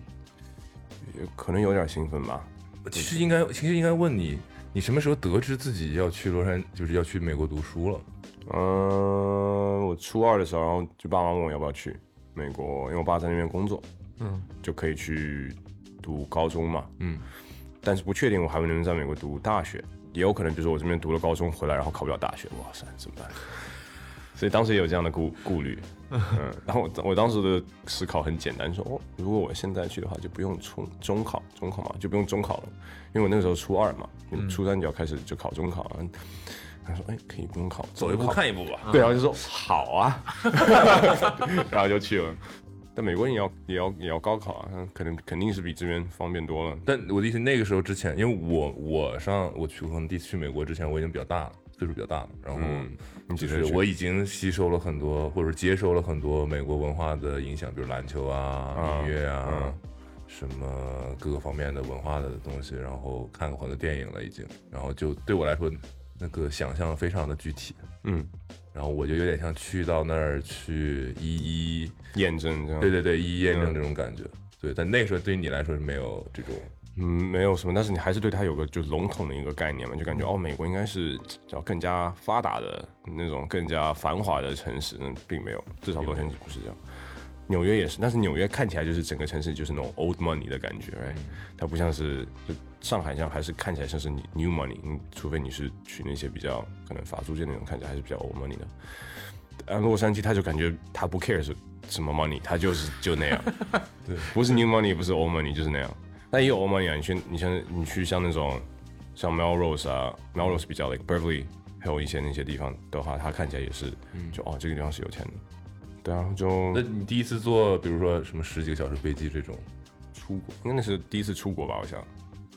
也可能有点兴奋吧。其实应该，其实应该问你，你什么时候得知自己要去洛杉，就是要去美国读书了？嗯，我初二的时候，然后就爸妈问我要不要去美国，因为我爸在那边工作，嗯，就可以去读高中嘛，嗯，但是不确定我还能不能在美国读大学，也有可能比如说我这边读了高中回来，然后考不了大学，哇塞，怎么办？所以当时也有这样的顾顾虑，嗯，然后我我当时的思考很简单，说哦，如果我现在去的话，就不用中中考，中考嘛，就不用中考了，因为我那个时候初二嘛，初三就要开始就考中考了。他说：“哎，可以不用考，走一步看一步吧。对，然后就说好啊，然后就去了。但美国也要也要也要高考啊，可能肯定是比这边方便多了。但我的意思，那个时候之前，因为我我上我去可能第一次去美国之前，我已经比较大了，岁数比较大了，然后就是我已经吸收了很多，或者接收了很多美国文化的影响，比如篮球啊、啊音乐啊，嗯什么各个方面的文化的东西，然后看过很多电影了已经，然后就对我来说，那个想象非常的具体，嗯，然后我就有点像去到那儿去一一，验证这样。对对对，一一验证嗯这种感觉。对，但那个时候对于你来说是没有这种，嗯，没有什么，但是你还是对它有个就是笼统的一个概念嘛，就感觉哦，美国应该是叫更加发达的那种、更加繁华的城市，嗯，并没有，至少洛杉矶不是这样。纽约也是，但是纽约看起来就是整个城市就是那种 old money 的感觉，哎、它不像是就上海这样，还是看起来像是 new money，嗯，除非你是去那些比较可能法租界那种，看起来还是比较 old money 的。啊，洛杉矶他就感觉他不 care 是什么 money，他就是就那样，对，不是 new money，不是 old money，就是那样。那也有 old money 啊，你去你像你去像那种像 Melrose 啊，Melrose 比较 like Beverly，还有一些那些地方的话，它看起来也是，就哦这个地方是有钱的，对啊，就那你第一次坐，比如说什么十几个小时飞机这种，出国，应该那是第一次出国吧，好像，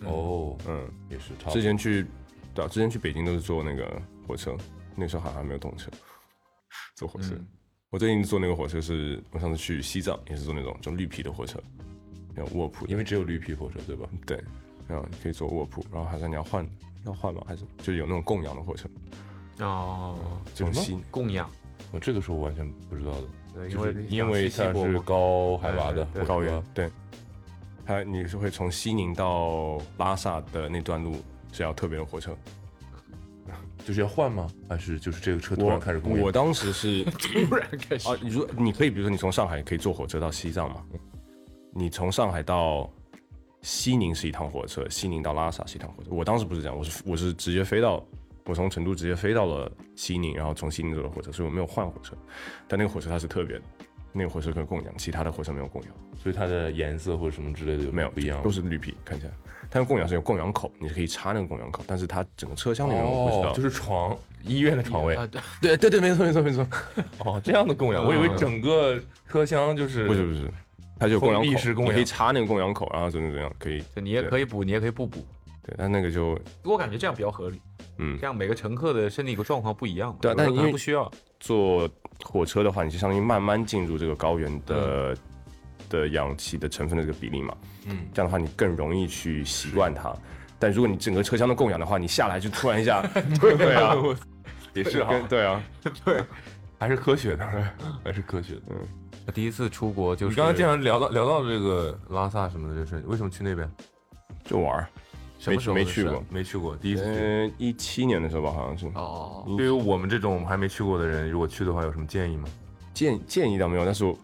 哦，嗯，也是之前去，对啊，之前去北京都是坐那个火车，那时候好像还没有动车，坐火车。我最近坐那个火车是，我上次去西藏也是坐那种就绿皮的火车，叫卧铺，因为只有绿皮火车对吧？对，然后你可以坐卧铺，然后好像你要换要换吗？还是就有那种供氧的火车，哦，这种新供养，我这个是我完全不知道的，对，因为就是因为它是高海拔的对高原，对，它你是会从西宁到拉萨的那段路是要特别的火车。就是要换吗？还是就是这个车突然开始供我？当时是 突然开始啊，你说你可以，比如说你从上海可以坐火车到西藏嘛？你从上海到西宁是一趟火车，西宁到拉萨是一趟火车。我当时不是这样，我是我是直接飞到，我从成都直接飞到了西宁，然后从西宁坐的火车，所以我没有换火车。但那个火车它是特别的，那个火车可以供氧，其他的火车没有供氧，所以它的颜色或者什么之类的没有不一样，都是绿皮，看起来。它的供氧是有供氧口，你是可以插那个供氧口，但是它整个车厢里面我不知道。哦，就是床医院的床位啊，对，对对对，没错没错没错，哦，这样的供氧，我以为整个车厢就是不是不是，它就供氧口，封闭式供氧你可以插那个供氧口，然后怎么怎么样可以。就你也可以补，你也可以不补。对，但那个就我感觉这样比较合理，嗯这，样每个乘客的身体状况不一样嘛。对啊但因为不需要。坐火车的话，你就相当于慢慢进入这个高原的、的氧气的成分的这个比例嘛。嗯，这样的话你更容易去习惯它。但如果你整个车厢都供氧的话，你下来就突然一下，对啊，也是哈，对啊，对还是科学的，还是科学的。我第一次出国就是你刚刚经常聊到聊到这个拉萨什么的就是，为什么去那边？就玩儿。什么时候没去过？没去过，第一次去。嗯，一七年的时候吧，好像是。哦，对于我们这种还没去过的人，如果去的话，有什么建议吗？建建议倒没有，但是我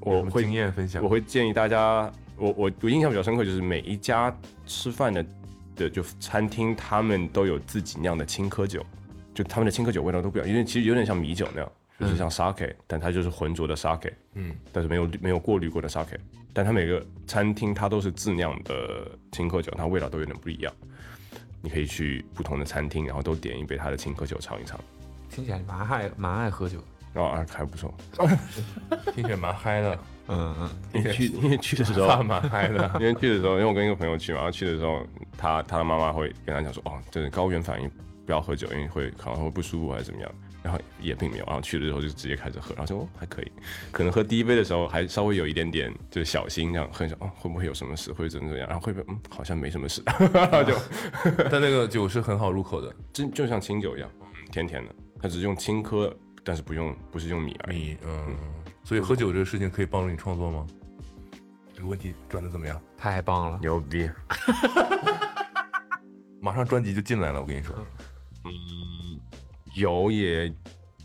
我会经验分享我。会建议大家，我我我印象比较深刻，就是每一家吃饭的的就餐厅，他们都有自己酿的青稞酒，就他们的青稞酒味道都不一样，因为其实有点像米酒那样，就是像 sake，、但它就是浑浊的 sake，嗯，但是没有没有过滤过的 sake，但它每个餐厅它都是自酿的青稞酒，它味道都有点不一样。你可以去不同的餐厅，然后都点一杯它的青稞酒尝一尝，听起来蛮爱蛮爱喝酒。然后啊还不错。听起来蛮嗨的，嗯嗯，因为去因为去的时候 蛮嗨的。因为去的时候，因为我跟一个朋友去嘛，然后去的时候，他他的妈妈会跟他讲说，哦，这是高原反应，不要喝酒，因为会可能会不舒服还是怎么样。然后也并没有，然后去了之后就直接开始喝，然后说哦还可以，可能喝第一杯的时候还稍微有一点点就是小心这样喝一下，哦会不会有什么事，会怎么怎么样，然后会不会嗯好像没什么事，然 后就 但那个酒是很好入口的，真就像清酒一样，甜甜的，它只是用青稞，但是不用不是用米而已。米，嗯。所以喝酒这个事情可以帮助你创作吗？这个问题转的怎么样？太棒了。牛逼！马上专辑就进来了，我跟你说。有也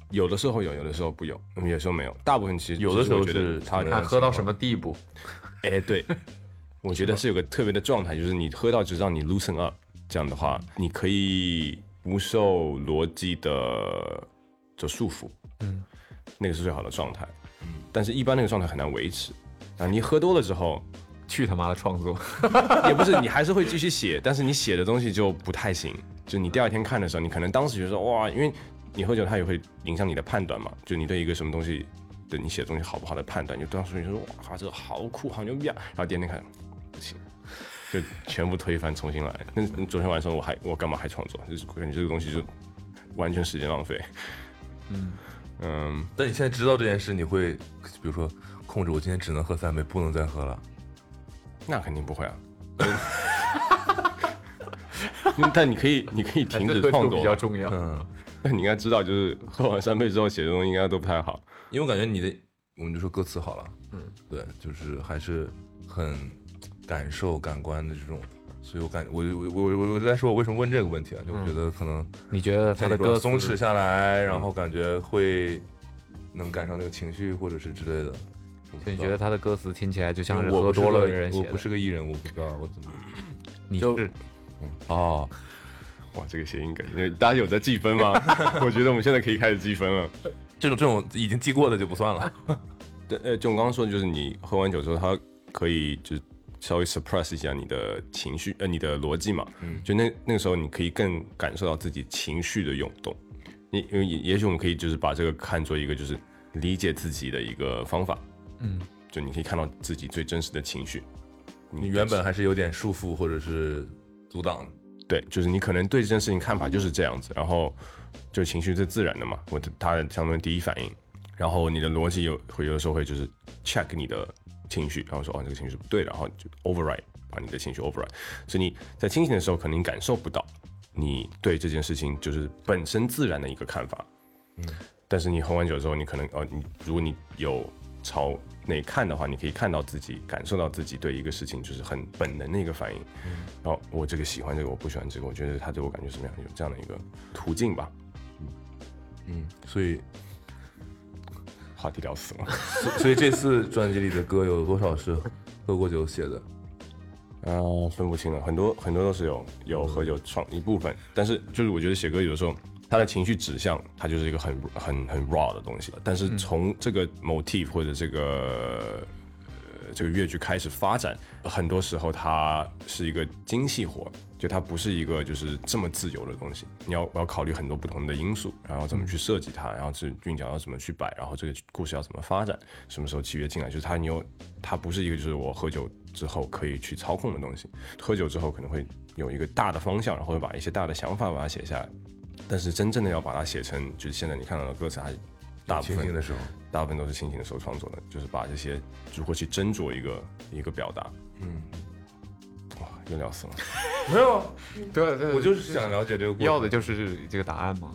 有的时候有，有的时候不有，嗯有时候没有，大部分其实有的时候是他看喝到什么地步？哎，对，我觉得是有个特别的状态，就是你喝到就让你 loosen up，这样的话，你可以不受逻辑的的束缚，嗯，那个是最好的状态，嗯，但是一般那个状态很难维持，啊，你喝多了之后，去他妈的创作！也不是你还是会继续写，但是你写的东西就不太行，就你第二天看的时候，你可能当时觉得说哇，因为你喝酒它也会影响你的判断嘛，就你对一个什么东西的你写的东西好不好的判断，就当时你说哇，这个好酷，好牛逼啊，然后第二天看不行，就全部推翻，重新来。那那昨天晚上我还我干嘛还创作？就是感觉这个东西就完全时间浪费。嗯嗯，但你现在知道这件事，你会比如说控制我今天只能喝三杯，不能再喝了。那肯定不会啊。嗯但你可以，你可以停止创作比较重要。嗯，但你应该知道，就是喝完三杯之后写的东西应该都不太好。因为我感觉你的，我们就说歌词好了，嗯，对，就是还是很感受、感官的这种，所以我感我我我我我在说我为什么问这个问题啊？就我觉得可能你觉得他的歌松弛下来，然后感觉会能赶上那个情绪或者是之类的。你觉得他的歌词听起来就像是我多了的人写的？我不是个艺人，我不知道我怎么。你就是哦，哇，这个谐音梗，因为大家有在计分吗？我觉得我们现在可以开始计分了。这种这种已经记过的就不算了。对，呃，就我刚刚说的，就是你喝完酒之后，它可以就是稍微 suppress 一下你的情绪，呃，你的逻辑嘛。嗯，就那那个时候，你可以更感受到自己情绪的涌动。你因为也也许我们可以就是把这个看作一个就是理解自己的一个方法。嗯，就你可以看到自己最真实的情绪。你原本还是有点束缚或者是阻挡。对，就是你可能对这件事情看法就是这样子，然后就情绪是自然的嘛，我的他的相当于第一反应，然后你的逻辑有会有的时候会就是 check 你的情绪，然后说哦这个情绪是不对的，然后就 override 把你的情绪 override，所以你在清醒的时候可能你感受不到你对这件事情就是本身自然的一个看法，嗯，但是你喝完酒之后，你可能哦你如果你有朝内看的话，你可以看到自己，感受到自己对一个事情就是很本能的一个反应。然后我这个喜欢这个，我不喜欢这个，我觉得他对我感觉什么样，有这样的一个途径吧。嗯，所以话题聊死了。所所以这次专辑里的歌有多少是喝过酒写的？啊，分不清了，很多很多都是有有喝酒创一部分，但是就是我觉得写歌有的时候他的情绪指向，它就是一个很很很 raw 的东西。但是从这个 motif 或者这个呃这个乐句开始发展，很多时候它是一个精细活，就它不是一个就是这么自由的东西。你要我要考虑很多不同的因素，然后怎么去设计它，然后这韵脚要怎么去摆，然后这个故事要怎么发展，什么时候契约进来，就是它你有它不是一个就是我喝酒之后可以去操控的东西。喝酒之后可能会有一个大的方向，然后会把一些大的想法把它写下来。但是真正的要把它写成，就是现在你看到的歌词，还大部分的时候，大部分都是清醒的时候创作的，就是把这些如何去斟酌一个一个表达。嗯，哇，又聊死了。没有，对对我就是想了解这个过程。要的就是这个答案嘛。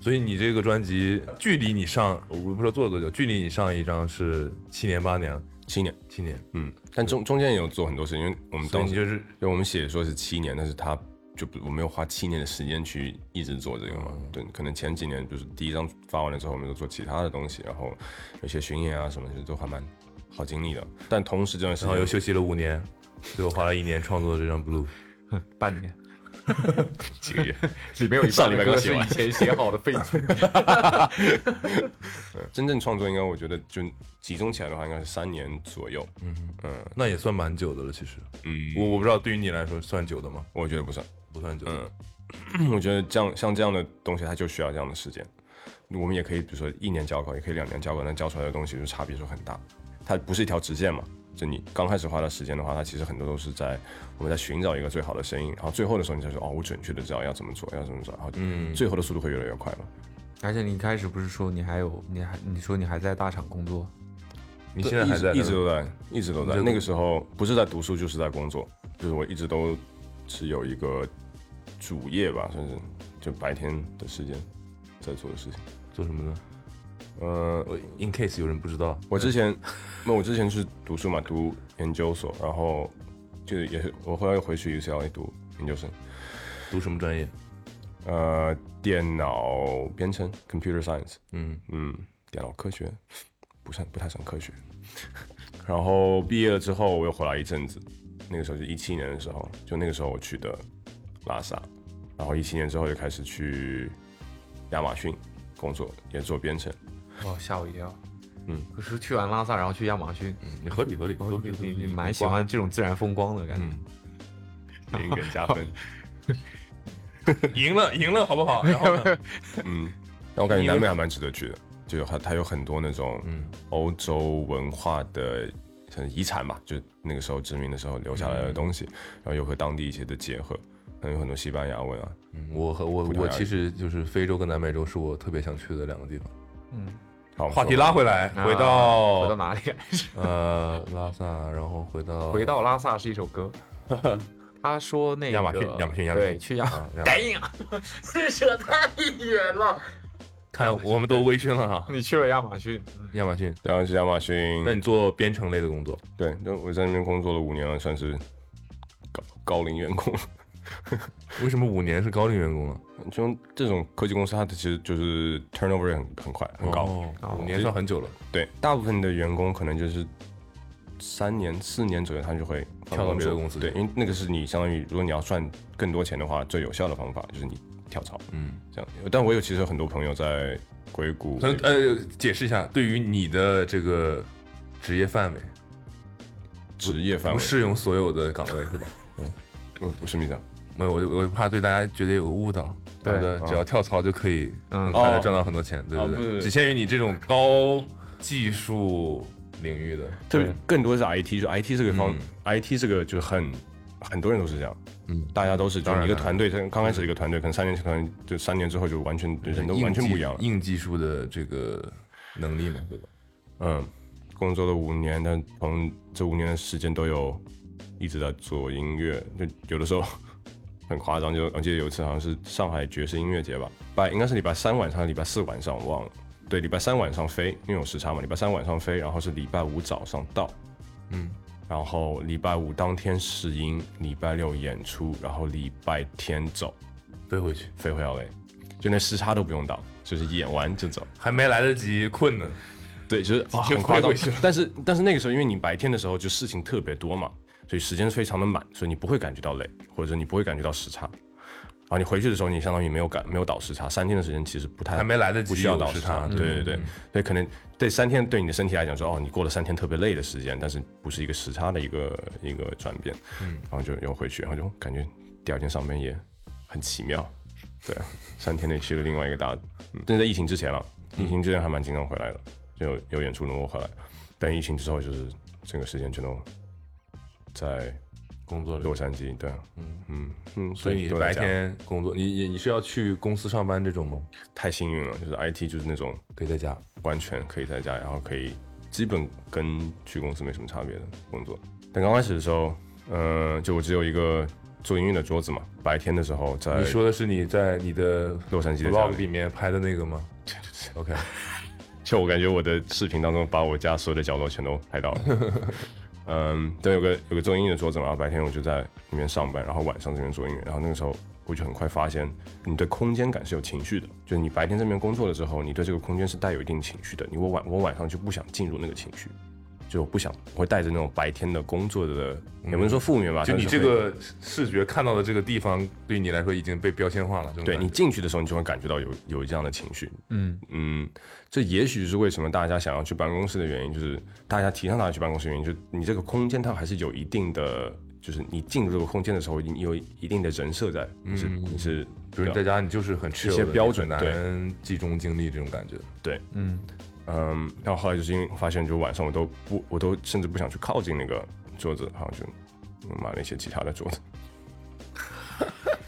所以你这个专辑距离你上，我不知道做了多久，距离你上一张是七年八年了，七年，七年，嗯，但中中间也有做很多事，因为我们当时就是对我们写说是七年，但是他就不我没有花七年的时间去一直做这个嘛。对，可能前几年就是第一张发完了之后，我们就做其他的东西，然后有些巡演啊什么的，都还蛮好经历的。但同时这段时间然后又休息了五年，最后花了一年创作这张 Blue。半年，几个月，里面有一上礼拜半的歌是刚写完以前写好的废纸。真正创作应该我觉得就集中起来的话，应该是三年左右。嗯嗯那也算蛮久的了，其实。嗯，我我不知道对于你来说算久的吗？我觉得不算。不算久。嗯，我觉得这样像这样的东西，它就需要这样的时间。我们也可以，比如说一年交稿，也可以两年交稿，但交出来的东西就差别就很大。它不是一条直线嘛，就你刚开始花的时间的话，它其实很多都是在我们在寻找一个最好的声音，然后最后的时候你才说哦，我准确的知道要怎么做，要怎么做，然后嗯最后的速度会越来越快嘛。而且你一开始不是说你还有你还你说你还在大厂工作？你现在还在一直一直都在，一直都在一直。都那个时候不是在读书，就是在工作，就是我一直都是有一个主业吧，算是就白天的时间在做的事情。做什么呢？呃，我 in case 有人不知道，我之前，那我之前是读书嘛，读研究所，然后就也是我后来又回去 UCLA 读研究生，读什么专业？呃，电脑编程 （computer science），嗯，嗯，电脑科学，不算不太算科学。然后毕业了之后，我又回来一阵子，那个时候是一七年的时候，就那个时候我去的拉萨，然后一七年之后就开始去亚马逊工作，也做编程。哦，吓我一跳。嗯，可是去完拉萨，然后去亚马逊，你合理合理，哦合理你你你蛮喜欢这种自然风光的感觉。嗯，零点加分。赢了赢了，好不好？然后呢？嗯，但我感觉南美还蛮值得去的，就有它它有很多那种嗯欧洲文化的像遗产嘛，就那个时候殖民的时候留下来的东西，然后又和当地一些的结合，可能有很多西班牙文啊。嗯我和我我其实就是非洲跟南美洲是我特别想去的两个地方。嗯，好，话题拉回来，啊回到回到哪里？呃拉萨，然后回到回到拉萨是一首歌。他说那个亚马逊亚马逊亚马逊对，去亚啊，这样赶紧啊，这扯太远了。看我们都微醺了哈。你去了亚马逊，亚马逊，然后是亚马逊那，你做编程类的工作，对，那我在那边工作了五年了，算是高高龄员工。为什么五年是高龄员工呢？就这种科技公司，它其实就是 turnover 很很快很高。哦五年算很久了。对，大部分的员工可能就是三年、四年左右，他就会跳到别的公司对，因为那个是你相当于，如果你要赚更多钱的话，最有效的方法就是你跳槽。嗯，这样。但我有其实有很多朋友在硅谷，呃，解释一下，对于你的这个职业范围，职业范围。不适用所有的岗位是吧？不不是米这样。没有，我我怕对大家觉得有个误导，对觉得只要跳槽就可以嗯。很快的哦赚到很多钱，对不对？哦不只限于你这种高技术领域的，特别更多是 IT，就 IT 这个方、嗯。IT 这个就是很很多人都是这样，嗯，大家都是就一个团队，刚开始一个团队，可能三年前可能就三年之后就完全人都完全不一样了。硬技术的这个能力嘛，对吧？嗯，工作了五年，但从这五年的时间都有一直在做音乐，就有的时候 很夸张，就我记得有一次好像是上海爵士音乐节吧，拜应该是礼拜三晚上，礼拜四晚上我忘了，对，礼拜三晚上飞，因为有时差嘛，礼拜三晚上飞，然后是礼拜五早上到，嗯，然后礼拜五当天试音，礼拜六演出，然后礼拜天走，飞回去飞回 LA，就那时差都不用倒，就是演完就走。还没来得及困呢，对，就是啊，很夸张飞回去。但是但是那个时候，因为你白天的时候就事情特别多嘛，所以时间非常的满，所以你不会感觉到累，或者你不会感觉到时差。然后你回去的时候，你相当于没有赶没有倒时差，三天的时间其实不太还没来得及不需要倒时差，对对对，所以可能对三天对你的身体来讲说，哦，你过了三天特别累的时间，但是不是一个时差的一个一个转变，嗯，然后就又回去，然后就感觉第二天上班也很奇妙，对啊，三天内去了另外一个大，嗯，但是在疫情之前了，疫情之前还蛮经常回来的，就有有演出能够回来，但疫情之后就是整个时间全都在工作洛杉矶，对啊，嗯嗯嗯，所以你白天工作，你你你是要去公司上班这种吗？太幸运了，就是 IT 就是那种可以在家。完全可以在家，然后可以基本跟去公司没什么差别的工作。但刚开始的时候，呃，就我只有一个做音乐的桌子嘛，白天的时候在你说的是你在你的洛杉矶的家 vlog 里里面拍的那个吗对对对？OK，就我感觉我的视频当中把我家所有的角落全都拍到了。嗯，都，有个有个做音乐的桌子嘛，然后白天我就在里面上班，然后晚上这边做音乐，然后那个时候我就很快发现，你对空间感是有情绪的，就是你白天这边工作的时候，你对这个空间是带有一定情绪的，你我晚我晚上就不想进入那个情绪，就不想会带着那种白天的工作的，也不能说负面吧，就你这个视觉看到的这个地方，对你来说已经被标签化了。对你进去的时候，你就会感觉到有有这样的情绪。嗯。嗯，这也许是为什么大家想要去办公室的原因，就是大家提倡大家去办公室的原因，就你这个空间它还是有一定的，就是你进入这个空间的时候，你有一定的人设在，你是你是，比如你在家，你就是很 chill 的些标准男人集中精力这种感觉。对，嗯，嗯，然后后来就是因为发现，就晚上我都不，我都甚至不想去靠近那个桌子，然后就买了一些其他的桌子。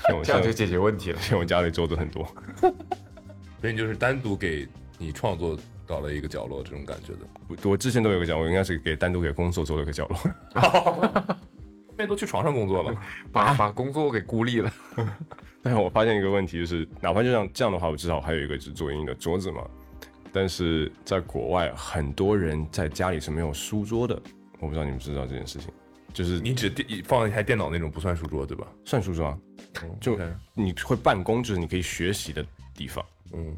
像我家这样就解决问题了。因为我家里桌子很多，所以你就是单独给你创作到了一个角落，这种感觉的。我我之前都有个角落，我应该是给单独给工作做了个角落。后面都去床上工作了，把把工作给孤立了。但是我发现一个问题，就是哪怕就像这样的话，我至少还有一个是做音乐的桌子嘛。但是在国外，很多人在家里是没有书桌的。我不知道你们知不知道这件事情，就是你只电放一台电脑那种不算书桌对吧？算书桌啊，就你会办公，就是你可以学习的地方。嗯，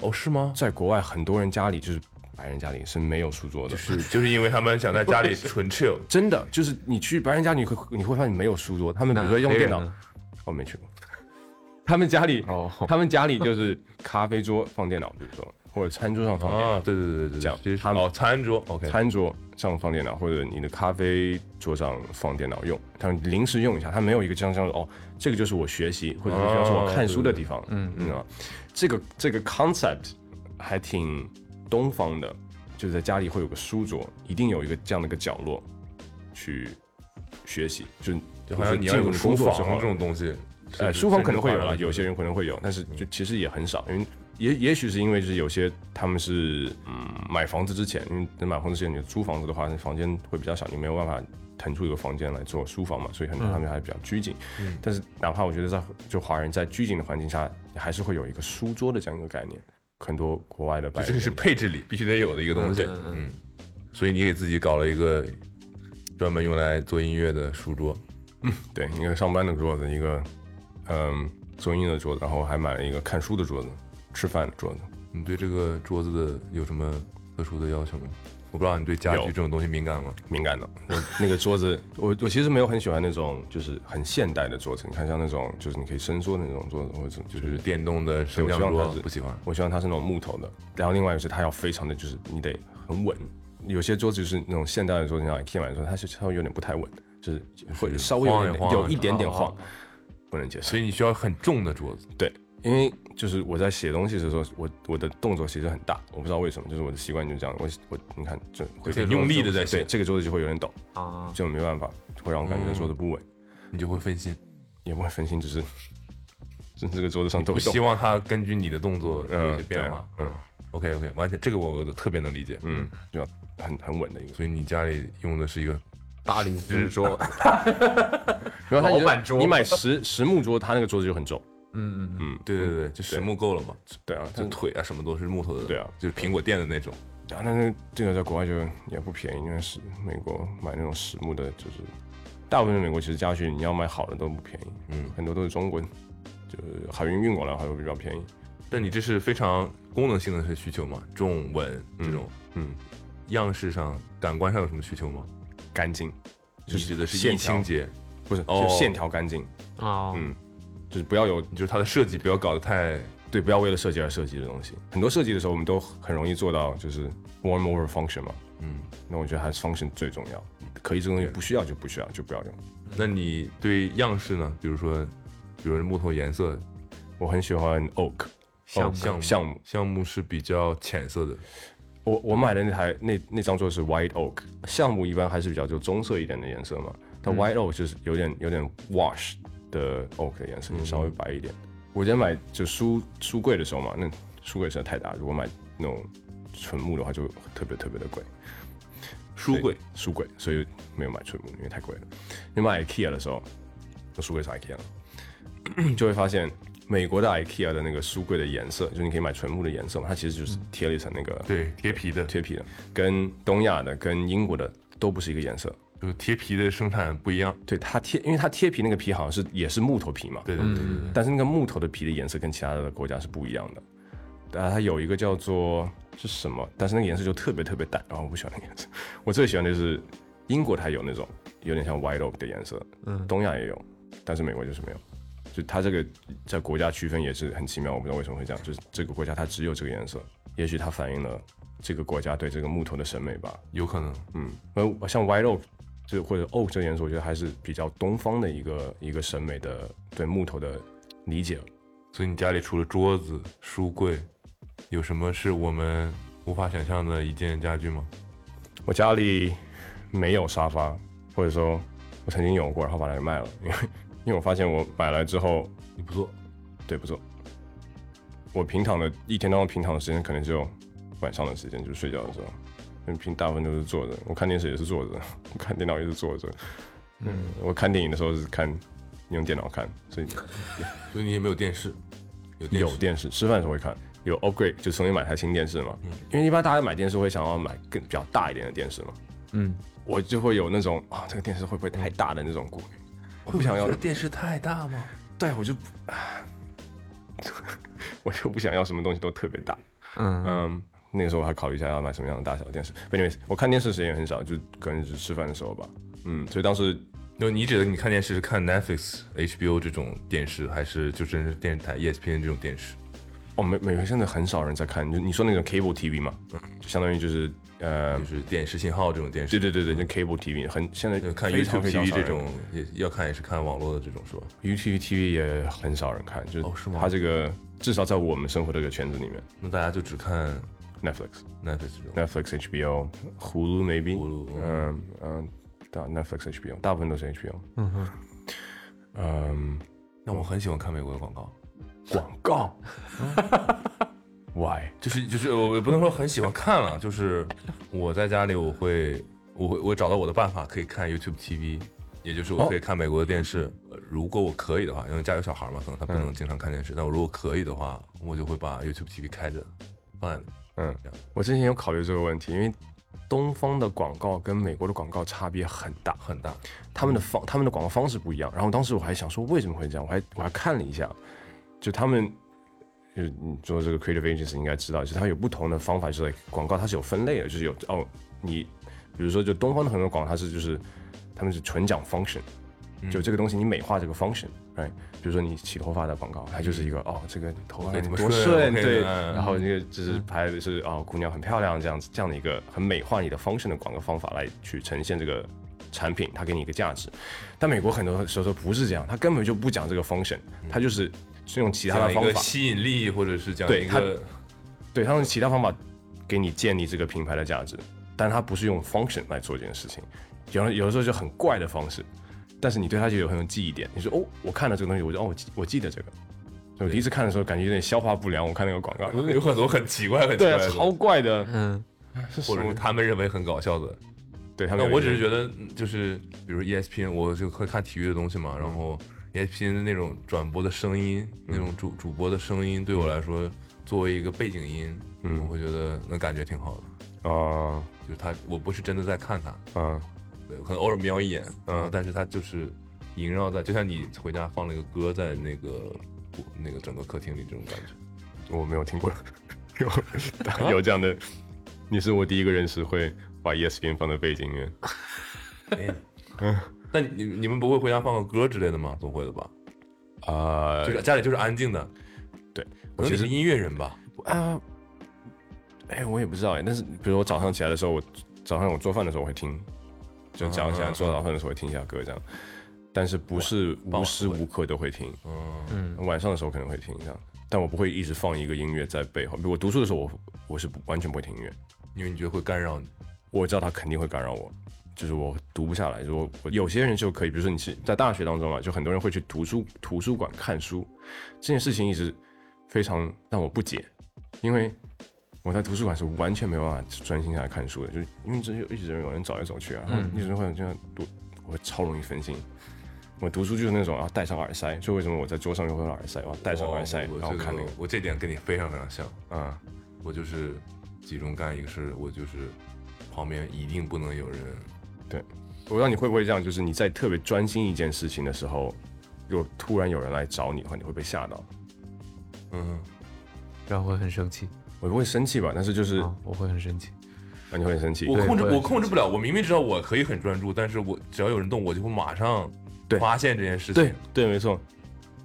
哦是吗？在国外，很多人家里就是白人家里是没有书桌的，就是就是因为他们想在家里纯 chill，真的就是你去白人家，你会你会发现没有书桌，他们比如说用电脑，我没去过，他们家里哦。他们家里就是咖啡桌放电脑，比如说 或者餐桌上放电脑。啊，对对对对对，这样。其实是。他们哦餐桌 OK，餐桌上放电脑，或者你的咖啡桌上放电脑用，他们临时用一下，他没有一个这样这样哦，这个就是我学习或者是像是我看书的地方，嗯嗯。啊，这个这个 concept 还挺东方的，就是在家里会有个书桌，一定有一个这样的一个角落去学习，就就好像你要有工作房这种东西，呃，书房可能会有了，甚至有些人可能会有，但是就其实也很少，因为也也许是因为就是有些他们是嗯买房子之前，因为等买房子之前你租房子的话，那房间会比较小，你没有办法腾出一个房间来做书房嘛，所以很多他们还比较拘谨。但是哪怕我觉得在就华人在拘谨的环境下，还是会有一个书桌的这样一个概念。很多国外的白人这个是配置里必须得有的一个东西，嗯嗯嗯，所以你给自己搞了一个专门用来做音乐的书桌，嗯对一个上班的桌子，一个嗯做音乐的桌子，然后还买了一个看书的桌子，吃饭的桌子。你对这个桌子的有什么特殊的要求吗？我不知道你对家具这种东西敏感吗？敏感的。我那个桌子，我我其实没有很喜欢那种就是很现代的桌子。你看像那种就是你可以伸缩的那种桌子，或者就就是是电动的升降桌我希望它是不喜欢。我希望它是那种木头的。然后另外就是它要非常的就是你得很稳。有些桌子就是那种现代的桌子，像 IKEA 买的时候，它是稍微有点不太稳，就是会稍微有一点有一点点哦晃，不能接受。所以你需要很重的桌子，对，因为就是我在写东西的时候，我我的动作其实很大，我不知道为什么，就是我的习惯就是这样。我我你看这会很用力的在写对这个桌子就会有点抖，啊，就没办法，会让我感觉桌子不稳，你就会分心。也不会分心，只是 只是这个桌子上抖不希。望它根据你的动作有些嗯，变化啊。，嗯 OK OK，完全这个我特别能理解。嗯，就要很很稳的一个。所以你家里用的是一个大理石桌，然后它老板桌你买实实木桌，它那个桌子就很重。嗯嗯嗯，嗯，对对对，就实木够了嘛，对啊，就腿啊什么都是木头的。对啊，就是苹果店的那种。啊，那那这个在国外就也不便宜，因为是美国买那种实木的，就是大部分美国其实家具你要买好的都不便宜，嗯，很多都是中国，就是海运运过来还会比较便宜。但你这是非常功能性的需求吗？重稳这种嗯，样式上、感官上有什么需求吗？干净，就是指的是线条清洁，不是，哦就线条干净。哦，嗯，就是不要有就是它的设计不要搞得太对，不要为了设计而设计的东西。很多设计的时候，我们都很容易做到就是 warm over function 嘛。嗯。那我觉得还是 function 最重要。可以这个东西不需要就不需要，就不要用。那你对样式呢？比如说，比如木头颜色，我很喜欢 oak 项 oak 项项目。项目是比较浅色的，我我买的那台那那张桌是 white oak，橡木一般还是比较就棕色一点的颜色嘛。但 white oak 就是有点有点 wash 的 oak 的颜色，就稍微白一点。我在买就书书柜的时候嘛，那书柜实在太大，如果买那种纯木的话，就特别特别的贵。书柜书柜，所以没有买纯木，因为太贵了。你买 IKEA 的时候，那书柜是 IKEA，就会发现美国的 IKEA 的那个书柜的颜色，就是你可以买纯木的颜色嘛，它其实就是贴了一层那个对贴皮的，贴皮的，跟东亚的、跟英国的都不是一个颜色。就是贴皮的生产不一样。对它贴，因为它贴皮那个皮好像是也是木头皮嘛，对对对对对，但是那个木头的皮的颜色跟其他的国家是不一样的。啊，它有一个叫做是什么，但是那个颜色就特别特别淡，然后我不喜欢那个颜色。我最喜欢的就是英国，它有那种有点像 white oak 的颜色，嗯，东亚也有，但是美国就是没有。就它这个在国家区分也是很奇妙，我不知道为什么会这样，就是这个国家它只有这个颜色，也许它反映了这个国家对这个木头的审美吧。有可能。嗯，呃，像 white oak 就或者 oak 这个颜色，我觉得还是比较东方的一个一个审美的对木头的理解。所以你家里除了桌子、书柜，有什么是我们无法想象的一件家具吗？我家里没有沙发，或者说我曾经有过，然后把它给卖了，因为因为我发现我买来之后，你不做，对不做。我平躺的一天当中平躺的时间可能只有晚上的时间，就是睡觉的时候，因为平大部分都是坐着。我看电视也是坐着，我看电脑也是坐着。嗯，我看电影的时候是看用电脑看，所以 所以你也没有电视，有电视有电视，吃饭的时候会看。有 upgrade 就重新买台新电视嘛，因为一般大家买电视会想要买更比较大一点的电视嘛。嗯，我就会有那种啊，这个电视会不会太大的那种顾虑？我不想要觉得电视太大吗？对，我就，啊我就不想要什么东西都特别大。嗯嗯，那个时候我还考虑一下要买什么样的大小的电视。anyways，我看电视时间也很少，就可能只是吃饭的时候吧。嗯，所以当时那你指的你看电视是看 Netflix、HBO 这种电视，还是就真是电视台 E ESPN 这种电视？哦，美美国现在很少人在看，就你说那种 cable TV 嘛，就相当于就是呃就，是电视信号这种电视。对对对对，就 cable TV 很现在就看 YouTube TV 这种也要看也是看网络的这种是吧？YouTube TV 也很少人看，就是哦是吗？它这个至少在我们生活这个圈子里面。那大家就只看，Netflix、Netflix。Netflix、HBO、Hulu maybe，嗯。嗯，大 Netflix、HBO 大部分都是 HBO。嗯哼，嗯，那我很喜欢看美国的广告，广告 ，Why？就是就是我也不能说很喜欢看了，就是我在家里我会我会我找到我的办法可以看 YouTube TV，也就是我可以看美国的电视。呃如果我可以的话，因为家有小孩嘛，可能他不能经常看电视，但我如果可以的话，我就会把 YouTube TV 开着放在那里。嗯，我之前有考虑这个问题，因为东方的广告跟美国的广告差别很大，很大，他们的方他们的广告方式不一样。然后当时我还想说为什么会这样，我还我还看了一下，就他们。就是你做这个 creative agency 应该知道，就是它有不同的方法，就是广告它是有分类的，就是有哦，你比如说就东方的很多广告，它是就是他们是纯讲 function，就这个东西你美化这个 function，right？比如说你洗头发的广告，它就是一个哦，这个头发怎么顺多顺，对，嗯然后这个就是拍的是哦，姑娘很漂亮这样子，这样的一个很美化你的 function 的广告方法来去呈现这个产品，它给你一个价值。但美国很多时候不是这样，它根本就不讲这个 function，它就是是用其他讲一个的方法，吸引力，或者是讲对它一个对，他用其他方法给你建立这个品牌的价值，但他不是用 function 来做这件事情。有的有的时候就很怪的方式，但是你对他就有很有记忆点。你说哦，我看了这个东西，我就哦，我记我记得这个。我第一次看的时候感觉有点消化不良，我看那个广告，有很多很奇怪、很奇对啊，怪的，超怪的，嗯，或者是他们认为很搞笑的。对他们我只是觉得，嗯就是比如 ESPN，我就会看体育的东西嘛，然后 ESPN 的那种转播的声音，那种主主播的声音，对我来说，作为一个背景音，嗯。我会觉得那感觉挺好的。啊。就是他，我不是真的在看他，啊。对，可能偶尔瞄一眼，嗯。嗯，但是他就是萦绕在，就像你回家放了一个歌在那个那个整个客厅里这种感觉。我没有听过，有 有这样的，你是我第一个认识会把 E ESPN 放在背景音。乐。那你你你们不会回家放个歌之类的吗？总会的吧？呃，就是家里就是安静的。对，可能你是音乐人吧？啊，哎，我也不知道哎，但是比如我早上起来的时候，我早上我做饭的时候我会听，就早上起来做早饭的时候会听一下歌这样，但是不是无时无刻都会听，嗯，嗯，晚上的时候可能会听一下，但我不会一直放一个音乐在背后。比如我读书的时候，我我是不完全不会听音乐，因为你觉得会干扰你。我知道他肯定会干扰我，就是我读不下来。就是我我有些人就可以，比如说你是在大学当中啊，就很多人会去图书图书馆看书，这件事情一直非常让我不解，因为我在图书馆是完全没有办法专心下来看书的，就是因为这就一直有人走来走去啊，一直会这样读，我超容易分心。我读书就是那种要戴上耳塞，所以为什么我在桌上就会有耳塞，我要戴上耳塞，然后看那个，我这点跟你非常非常像。啊、我就是集中干一个事，我就是旁边一定不能有人。我不知道你会不会这样，就是你在特别专心一件事情的时候，如果突然有人来找你的话，你会被吓到。嗯，然后会很生气，我不会生气吧，但是就是、啊，我会很生气。啊，你会很生气。我控制我控制不了，我明明知道我可以很专注，但是我只要有人动，我就会马上发现这件事情。对对，没错，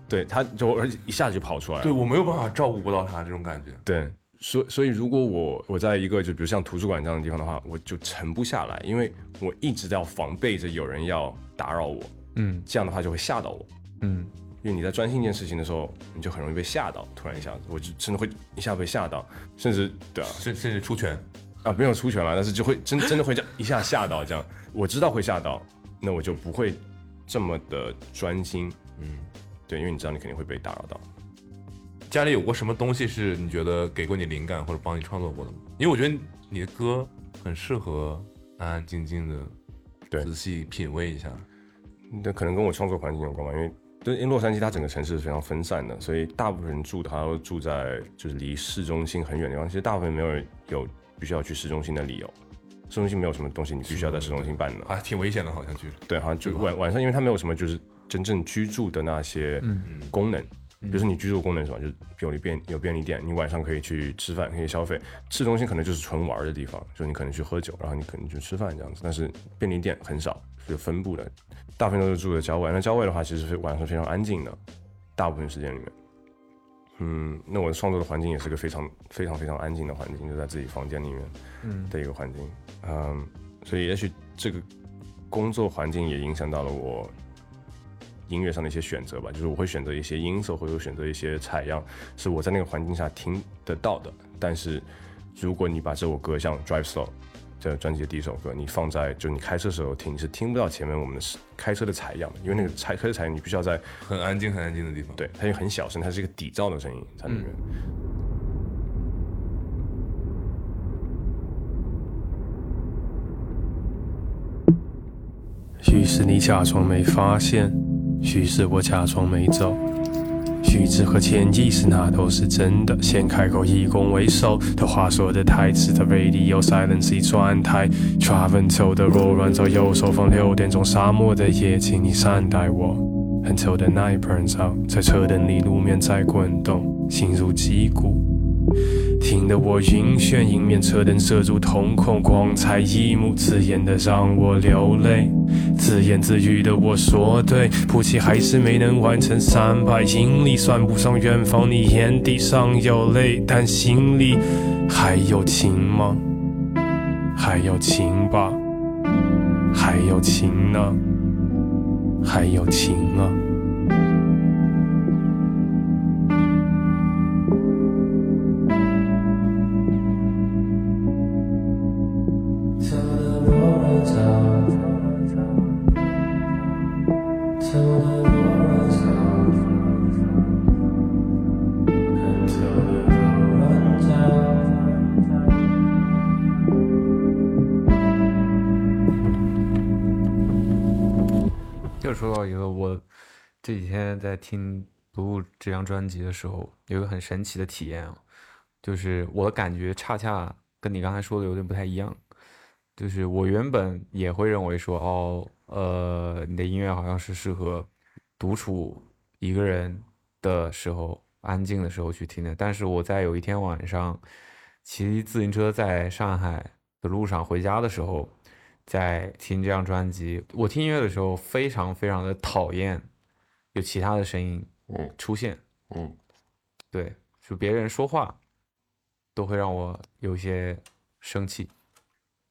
对，他就而且一下子就跑出来了。对，我没有办法照顾不到他这种感觉。对，所所以如果我我在一个就比如像图书馆这样的地方的话，我就沉不下来，因为我一直要防备着有人要打扰我，嗯这样的话就会吓到我。嗯，因为你在专心一件事情的时候，你就很容易被吓到，突然一下子，我就真的会一下被吓到，甚至对啊甚甚至出拳。啊没有出拳了，但是就会真真的会这样一下吓到，这样我知道会吓到，那我就不会这么的专心，嗯，对，因为你知道你肯定会被打扰到。家里有过什么东西是你觉得给过你灵感或者帮你创作过的吗？因为我觉得你的歌很适合安安静静的，对仔细品味一下。那可能跟我创作环境有关吧，因为对，因为洛杉矶它整个城市是非常分散的，所以大部分人住的他都住在就是离市中心很远的地方。其实大部分没有人有必须要去市中心的理由，市中心没有什么东西你必须要在市中心办的。还挺危险的，好像去。对，好像就晚晚上，因为它没有什么就是真正居住的那些功能。比如说你居住功能是什么，就是有你便有便利店，你晚上可以去吃饭，可以消费。市中心可能就是纯玩的地方，就你可能去喝酒，然后你可能去吃饭这样子。但是便利店很少，是有分布的，大部分都是住在郊外。那郊外的话，其实是晚上非常安静的，大部分时间里面。嗯，那我创作的环境也是个非常非常非常安静的环境，就在自己房间里面嗯的一个环境。嗯，所以也许这个工作环境也影响到了我音乐上的一些选择吧，就是我会选择一些音色，或者选择一些采样，是我在那个环境下听得到的。但是如果你把这首歌像《Drive Slow》这专辑的第一首歌，你放在就你开车的时候听，你是听不到前面我们的开车的采样的，因为那个采开车采样你必须要在很安静、很安静的地方。，对，它就很小声，它是一个底噪的声音在里面。许是你假装没发现，许是我假装没走。须知和潜意识那都是真的。先开口以攻为守，他话说的台词，他 radio silence 一转台，travel to the road 乱走右手放六点钟沙漠的夜，请你善待我。Until the night burns out，在车灯里路面在滚动，心如击鼓。听得我晕眩，迎面车灯射入瞳孔，光彩一幕，刺眼的让我流泪。自言自语的我说对，不起还是没能完成三百英里，算不上远方，你眼底上有泪，但心里还有情吗？还有情吧，还有情呢，还有情啊。这几天在听《读录》这张专辑的时候，有一个很神奇的体验啊，就是我的感觉恰恰跟你刚才说的有点不太一样。就是我原本也会认为说，哦，呃，你的音乐好像是适合独处一个人的时候、安静的时候去听的。但是我在有一天晚上骑自行车在上海的路上回家的时候，在听这张专辑，我听音乐的时候非常非常的讨厌有其他的声音嗯。出现，嗯。对，就别人说话都会让我有一些生气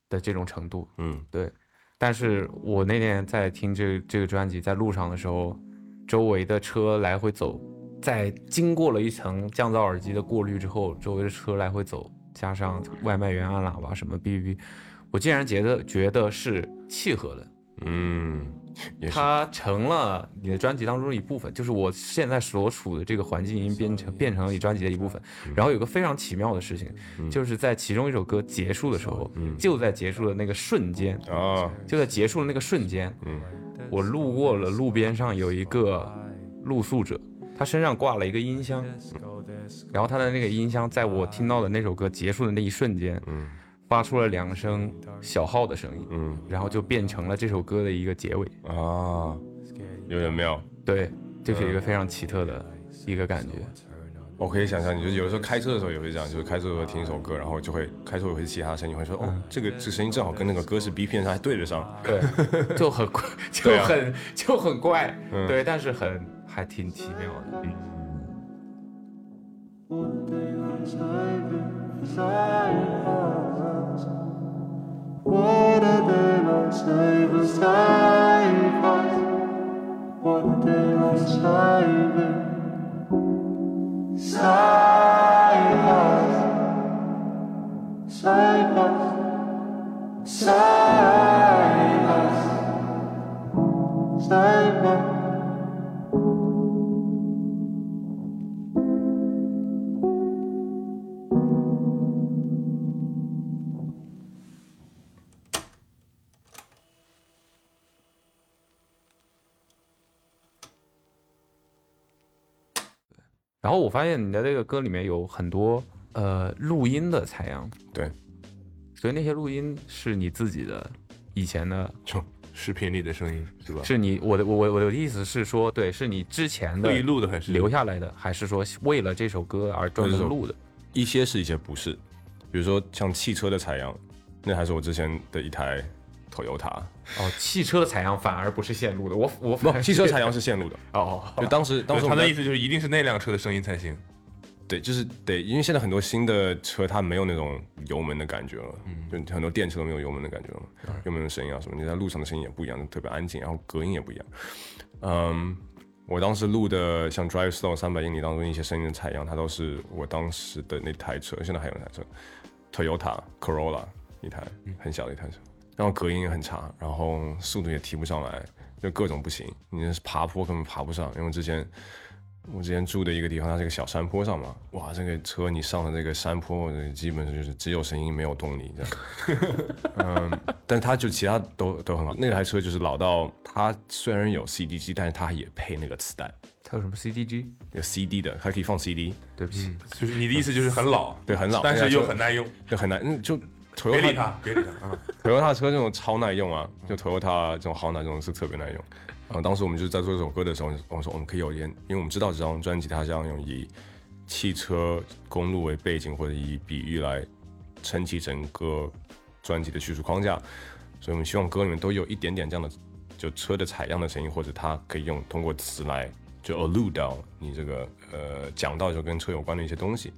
的这种程度。嗯。对，但是我那天在听这个这个专辑，在路上的时候，周围的车来回走，在经过了一层降噪耳机的过滤之后，周围的车来回走，加上外卖员按喇叭什么哔哔哔，我竟然觉得觉得是契合的，嗯，它成了你的专辑当中的一部分，就是我现在所处的这个环境已经变成变成了你专辑的一部分。然后有个非常奇妙的事情，就是在其中一首歌结束的时候，就在结束的那个瞬间，啊，就在结束的那个瞬间，嗯。我路过了路边上有一个露宿者，他身上挂了一个音箱，然后他的那个音箱在我听到的那首歌结束的那一瞬间，嗯发出了两声小号的声音，嗯然后就变成了这首歌的一个结尾。啊，有点妙。对，就是一个非常奇特的一个感觉。我可以想象，你就有的时候开车的时候也会这样，就是开车的时候听一首歌，然后就会开车也会其他声音，会说哦，这个这个声音正好跟那个歌是 B 片上还对得上。对，就很怪，就很、就很怪，嗯对，但是很还挺奇妙的。A daylight saving, save us. What a daylight saving, save us, save us, save us, save us. 然后我发现你的这个歌里面有很多呃录音的采样，对，所以那些录音是你自己的以前的，就视频里的声音是吧？是你我的我我我的意思是说，对，是你之前的录的还是留下来的，还是说为了这首歌而专门录的？一些是一些不是，比如说像汽车的采样，那还是我之前的一台 Toyota，哦，汽车的采样反而不是线路的，我我不，汽车采样是线路的。哦，就当时当时他的意思就是一定是那辆车的声音才行。对，就是对，因为现在很多新的车它没有那种油门的感觉了，嗯就很多电车都没有油门的感觉了嘛，油门的声音啊什么，你在路上的声音也不一样，特别安静，然后隔音也不一样。嗯，我当时录的像 Drive Slow 三百英里当中一些声音的采样，它都是我当时的那台车，现在还有那台车，Toyota Corolla 一台很小的一台车，然后隔音也很差，然后速度也提不上来，就各种不行，你那是爬坡根本爬不上，因为之前。我之前住的一个地方，它是个小山坡上嘛，哇，这个车你上了这个山坡，这基本上就是只有声音没有动力这样。嗯，但它就其他都都很好。那台车就是老到它虽然有 CD 机，但是它也配那个磁带，它有什么 CD 机有 CD 的，还可以放 CD，对不起，就是你的意思就是很老，对，很老，但是又很耐用。对很难，嗯，就别理 Toyota 他，别理他啊！Toyota 车这种超耐用啊，就 Toyota 这种豪奶这种是特别耐用。然后当时我们就是在做这首歌的时候，我说我们可以有一点，因为我们知道这张专辑它是要用以汽车、公路为背景，或者以比喻来撑起整个专辑的叙述框架，所以我们希望歌里面都有一点点这样的就车的采样的声音，或者它可以用通过词来就 allude 到你这个呃讲到就跟车有关的一些东西。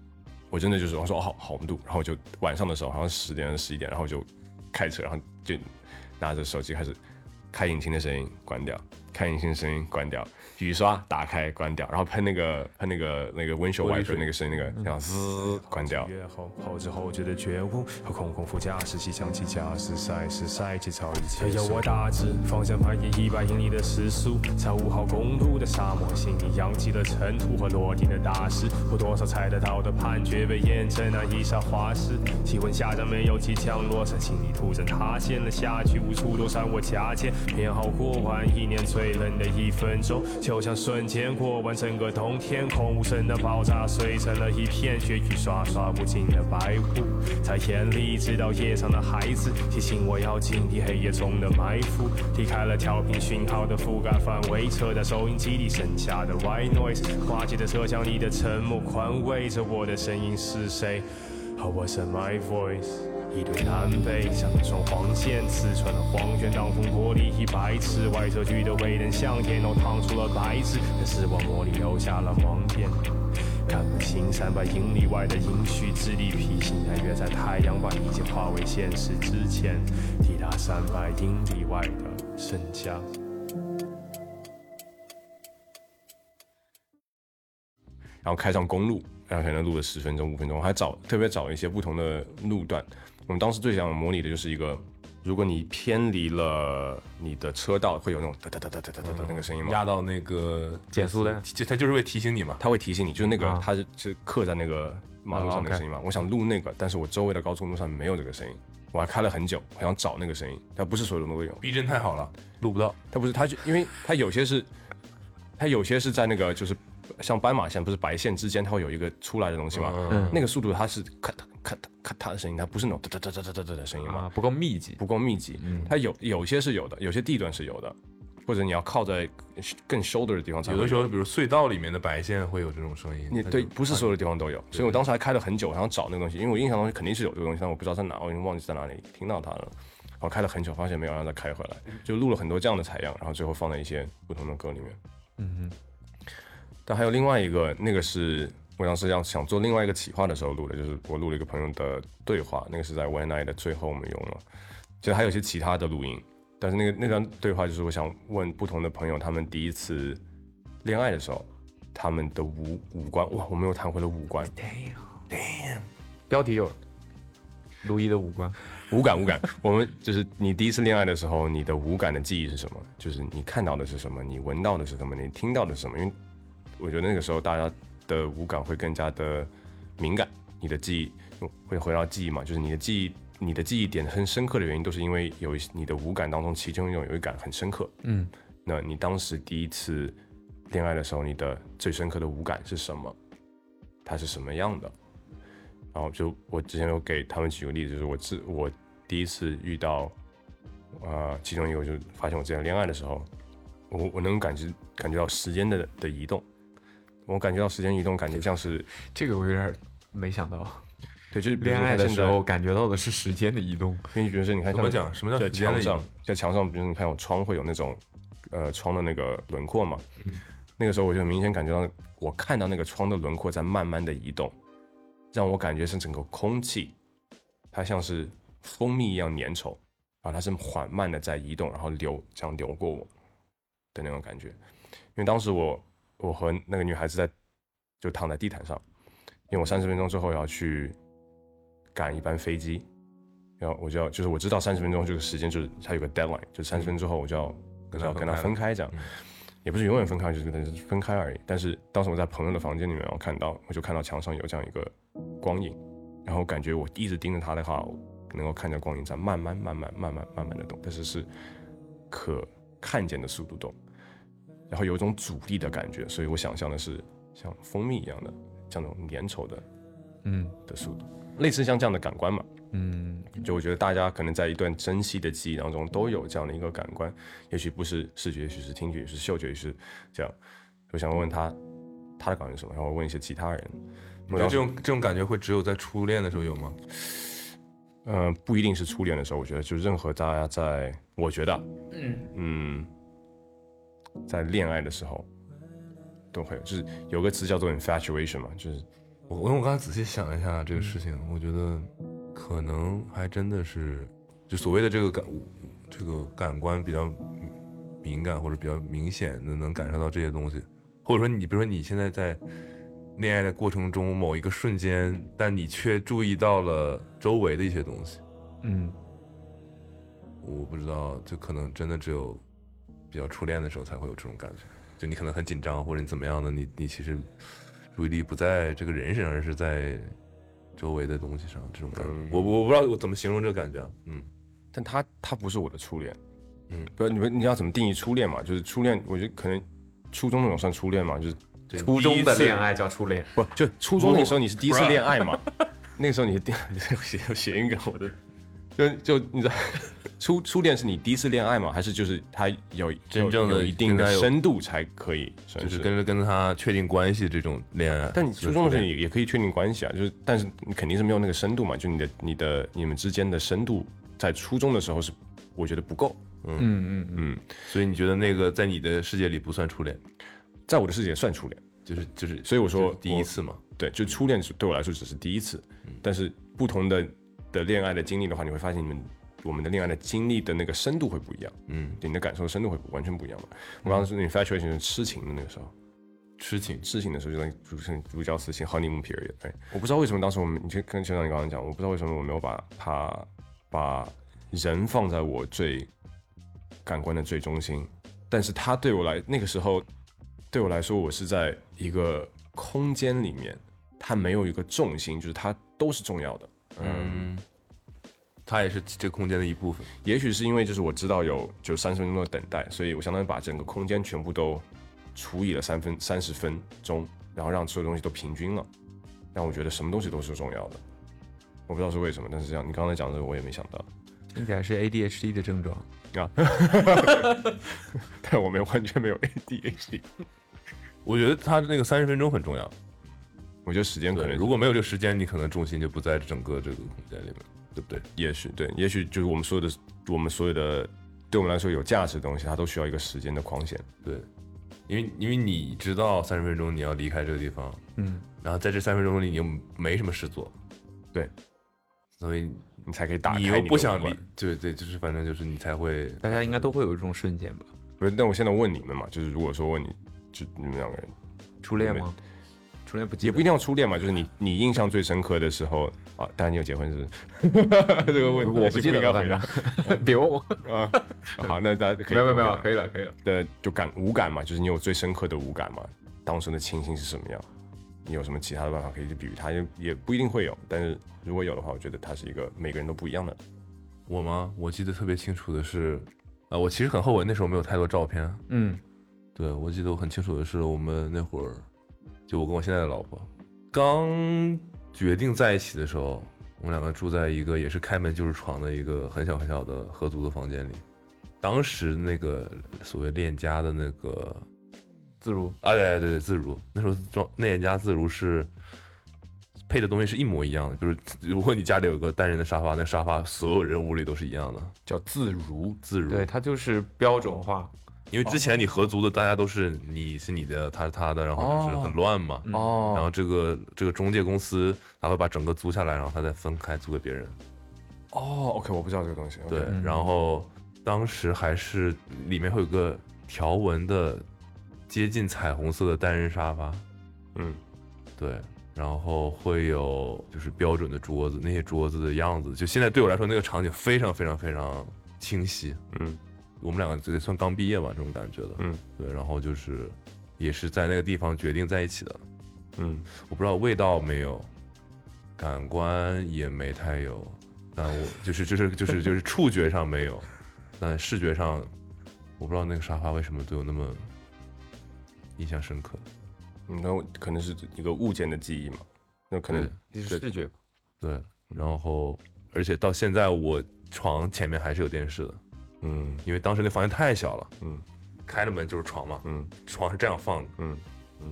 我真的就是我说哦好好我们录，然后就晚上的时候好像十点十一点，然后就开车，然后就拿着手机开始开引擎的声音关掉，开引擎的声音关掉，雨刷打开关掉，然后喷那个喷那个那个 windshield wiper 那个声音那个这样滋关掉。越后后知后觉的觉悟和空空副驾驶器响起驾驶赛事赛季超一切。要我大致方向盘以一百英里的时速，在五号公路的沙漠，心里扬起了尘土和落地的大石。有多少猜得到的判决被验证那一刹花式？气温下降没有即降落伞，心里突然塌陷了下去，无处躲闪我加减，偏好过完一年最冷的一分钟，就像瞬间过完整个冬天，空无声的爆炸碎成了一片，血雨刷刷不尽的白雾，在眼里直到夜上的孩子提醒我要警惕黑夜中的埋伏，离开了调频讯号的覆盖范围，车在收音机里剩下的 white noise，挂起的车厢里的沉默，宽慰着我的声音是谁？和我是 my voice，一堆南北，像那双黄线刺穿了黄泉，挡风玻璃一白痴，外侧举的威能向天，都烫出了白痴，在视网膜里留下了盲点。看不清三百英里外的阴虚之地，披星戴月在太阳把一切化为现实之前，抵达三百英里外的圣家。然后开上公路，然后可能录了十分钟、五分钟，还找特别找一些不同的路段。我们当时最想模拟的就是一个，如果你偏离了你的车道，会有那种哒哒哒哒哒哒哒那个声音吗？压到那个减速的，就它就是会提醒你嘛，它会提醒你，就是那个它是是刻在那个马路上的声音嘛。我想录那个，但是我周围的高速路上没有这个声音。我还开了很久，我想找那个声音，它不是所有的都有。避震太好了，录不到。它不是，它就因为它有些是，它有些是在那个就是像斑马线不是白线之间，它会有一个出来的东西嘛。嗯、那个速度它是咔，咔嗒咔嗒的声音，它不是那种哒哒哒哒哒哒哒的声音嘛，啊，不够密集。不够密集。嗯它有有些是有的，有些地段是有的，或者你要靠在更 shoulder 的地方才会有的时候，比如隧道里面的白线会有这种声音。你对，不是所有的地方都有，所以我当时还开了很久，然后找那个东西，因为我印象中肯定是有这个东西，但我不知道在哪，我已经忘记在哪里听到它了。然后开了很久，发现没有，然后再开回来，就录了很多这样的采样，然后最后放在一些不同的歌里面。嗯但还有另外一个，那个是我当时要想做另外一个企划的时候录的，就是我录了一个朋友的对话，那个是在 When I 的最后我们用了。其实还有一些其他的录音，但是那个那段对话就是我想问不同的朋友，他们第一次恋爱的时候，他们的五五官，哇，我们又谈回了五官，Damn，，标题有陆一的五官。五感五感，我们就是你第一次恋爱的时候，你的五感的记忆是什么？就是你看到的是什么？你闻到的是什么？你听到的是什么？因为我觉得那个时候大家的五感会更加的敏感，你的记忆会回到记忆嘛，就是你的记忆，你的记忆点很深刻的原因，都是因为有一你的五感当中，其中一种有一感很深刻。嗯，那你当时第一次恋爱的时候，你的最深刻的五感是什么？它是什么样的？然后就我之前有给他们举个例子，就是我自我第一次遇到，呃，其中一个我就发现我之前恋爱的时候，我我能感觉感觉到时间的的移动，我感觉到时间移动，感觉像是这个我有点没想到。对，就是恋爱的时候，感觉到的是时间的移动。因为比如说你看怎么像讲什么叫在墙上在墙上，比如你看有窗会有那种，呃，窗的那个轮廓嘛。那个时候我就明显感觉到，我看到那个窗的轮廓在慢慢的移动，让我感觉是整个空气，它像是蜂蜜一样粘稠，然后它是缓慢的在移动，然后流这样流过我的那种感觉。因为当时我我和那个女孩子在就躺在地毯上，因为我三十分钟之后要去赶一班飞机，然后我就要就是我知道三十分钟这个时间就是它有个 deadline，就三十分钟之后我就要要跟他他分开这样，也不是永远分开，就是分开而已。但是当时我在朋友的房间里面，我看到我就看到墙上有这样一个光影，然后感觉我一直盯着他的话，能够看见光影在慢慢慢慢慢慢慢慢的动，但是是可看见的速度动，然后有一种阻力的感觉，所以我想象的是像蜂蜜一样的这样种粘稠的嗯的速度，类似像这样的感官嘛。嗯，就我觉得大家可能在一段珍惜的记忆当中都有这样的一个感官，也许不是视觉，也许是听觉，也许是嗅觉，也许是这样。我想问问他他的感觉是什么，然后问一些其他人。你觉得这种这种感觉会只有在初恋的时候有吗？呃，不一定是初恋的时候，我觉得就任何大家在，我觉得，嗯在恋爱的时候都会有，就是有个词叫做 infatuation 嘛，就是我我我刚才仔细想了一下这个事情，我觉得可能还真的是，就所谓的这个感这个感官比较敏感或者比较明显的能感受到这些东西，或者说你比如说你现在在恋爱的过程中某一个瞬间，但你却注意到了周围的一些东西，嗯，我不知道，就可能真的只有比较初恋的时候才会有这种感觉，就你可能很紧张或者你怎么样的，你你其实注意力不在这个人身上，而是在周围的东西上，这种感觉，我我不知道我怎么形容这个感觉啊，嗯，但他他不是我的初恋，嗯嗯，不是你们你要怎么定义初恋嘛？就是初恋，我觉得可能初中那种算初恋嘛，就是初中的恋爱叫初恋。不就初中那时候你是第一次恋爱嘛？那个时候你是第 写写一个我的就就你知道，初初恋是你第一次恋爱吗？还是就是他有真正的一定的深度才可以算就是？跟跟他确定关系这种恋爱。但你初中的时候就是也也可以确定关系啊，就是但是你肯定是没有那个深度嘛，就你的你的你们之间的深度在初中的时候是我觉得不够，嗯嗯嗯，嗯，所以你觉得那个在你的世界里不算初恋，在我的世界算初恋，就是就是，所以我说第一次嘛。对，就初恋是对我来说只是第一次，但是不同的的恋爱的经历的话，你会发现你们我们的恋爱的经历的那个深度会不一样，嗯，你的感受深度会完全不一样嘛。我刚刚说 infatuation 是痴情的那个时候，痴情，痴情的时候就在主成主角死情 honeymoon period。哎，我不知道为什么当时我们，你就跟就像你刚刚讲，我不知道为什么我没有把他把人放在我最感官的最中心，但是他对我来那个时候对我来说，我是在一个空间里面，它没有一个重心，就是它都是重要的。嗯，它也是这个空间的一部分。也许是因为就是我知道有就三十分钟的等待，所以我相当于把整个空间全部都除以了三分三十分钟，然后让所有东西都平均了，但我觉得什么东西都是重要的。我不知道是为什么，但是这样你刚才讲这个我也没想到听起来是 ADHD 的症状。啊，但我没有完全没有 ADHD，我觉得他那个三十分钟很重要。我觉得时间可，能如果没有这个时间，你可能重心就不在整个这个空间里面，对不对？也许对，也许就是我们所有的我们所有的对我们来说有价值的东西，它都需要一个时间的框线。对，因为因为你知道三十分钟你要离开这个地方，嗯，然后在这三分钟里你又没什么事做，对，所以你才可以打开你的又不想离，对对，就是反正就是你才会大家应该都会有这种瞬间吧？不是，那我现在问你们嘛，就是如果说问你，就你们两个人，初恋吗？初恋不记得也不一定要初恋嘛，就是你你印象最深刻的时候啊，当然你有结婚是不是 这个问题，我不记得了，别问我。啊。好，那大家可以没有没有没有，可以了可以了。的就感无感嘛，就是你有最深刻的无感嘛，当时的情形是什么样？你有什么其他的办法可以去比喻它？也也不一定会有，但是如果有的话，我觉得它是一个每个人都不一样的。我吗？我记得特别清楚的是，啊，我其实很后悔那时候没有太多照片。嗯，对，我记得我很清楚的是，我们那会儿，就我跟我现在的老婆刚决定在一起的时候，我们两个住在一个也是开门就是床的一个很小很小的合租的房间里。当时那个所谓链家的那个自如。啊，对对对，自如那时候装链家自如是配的东西是一模一样的，就是如果你家里有个单人的沙发，那沙发所有人屋里都是一样的，叫自如，自如。对，它就是标准化。因为之前你合租的大家都是你是你的，他是他的，然后就是很乱嘛。哦然后这个这个中介公司他会把整个租下来，然后他再分开租给别人。哦，OK，我不知道这个东西。对然后当时还是里面会有个条纹的接近彩虹色的单人沙发，嗯，对，然后会有就是标准的桌子，那些桌子的样子，就现在对我来说那个场景非常非常非常清晰。嗯，我们两个也算刚毕业吧，这种感觉的。嗯，对，然后就是也是在那个地方决定在一起的。嗯，我不知道味道没有，感官也没太有，但我就是就是就是就是触觉上没有，但视觉上，我不知道那个沙发为什么对我那么印象深刻。嗯，那可能是一个物件的记忆嘛，那可能对是视觉。对，然后而且到现在我床前面还是有电视的，嗯。因为当时那房间太小了，嗯。开了门就是床嘛，嗯。床是这样放的，嗯，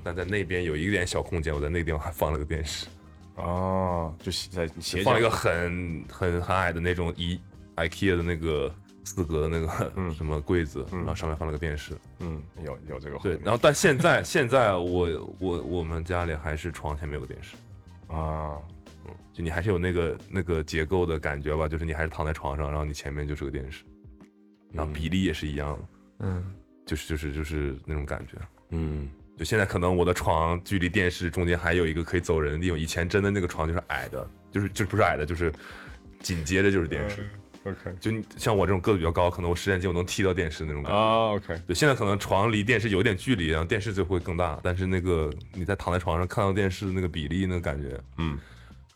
但在那边有一点小空间，我在那个地方还放了个电视，哦，就在斜放了一个很很很矮的那种一 IKEA 的那个四格的那个、嗯。什么柜子，嗯。然后上面放了个电视。嗯有有这个对，然后但现在现在我我我们家里还是床前面有个电视，啊。就你还是有那个那个结构的感觉吧，就是你还是躺在床上，然后你前面就是个电视，然后比例也是一样的，嗯，就是就是就是那种感觉。嗯就现在可能我的床距离电视中间还有一个可以走人的地方，以前真的那个床就是矮的，就是就不是矮的，就是紧接着就是电视。OK 就像我这种个子比较高，可能我十点进我能踢到电视那种感觉。啊 OK 对，现在可能床离电视有点距离，然后电视就会更大，但是那个你在躺在床上看到电视的那个比例，那个感觉嗯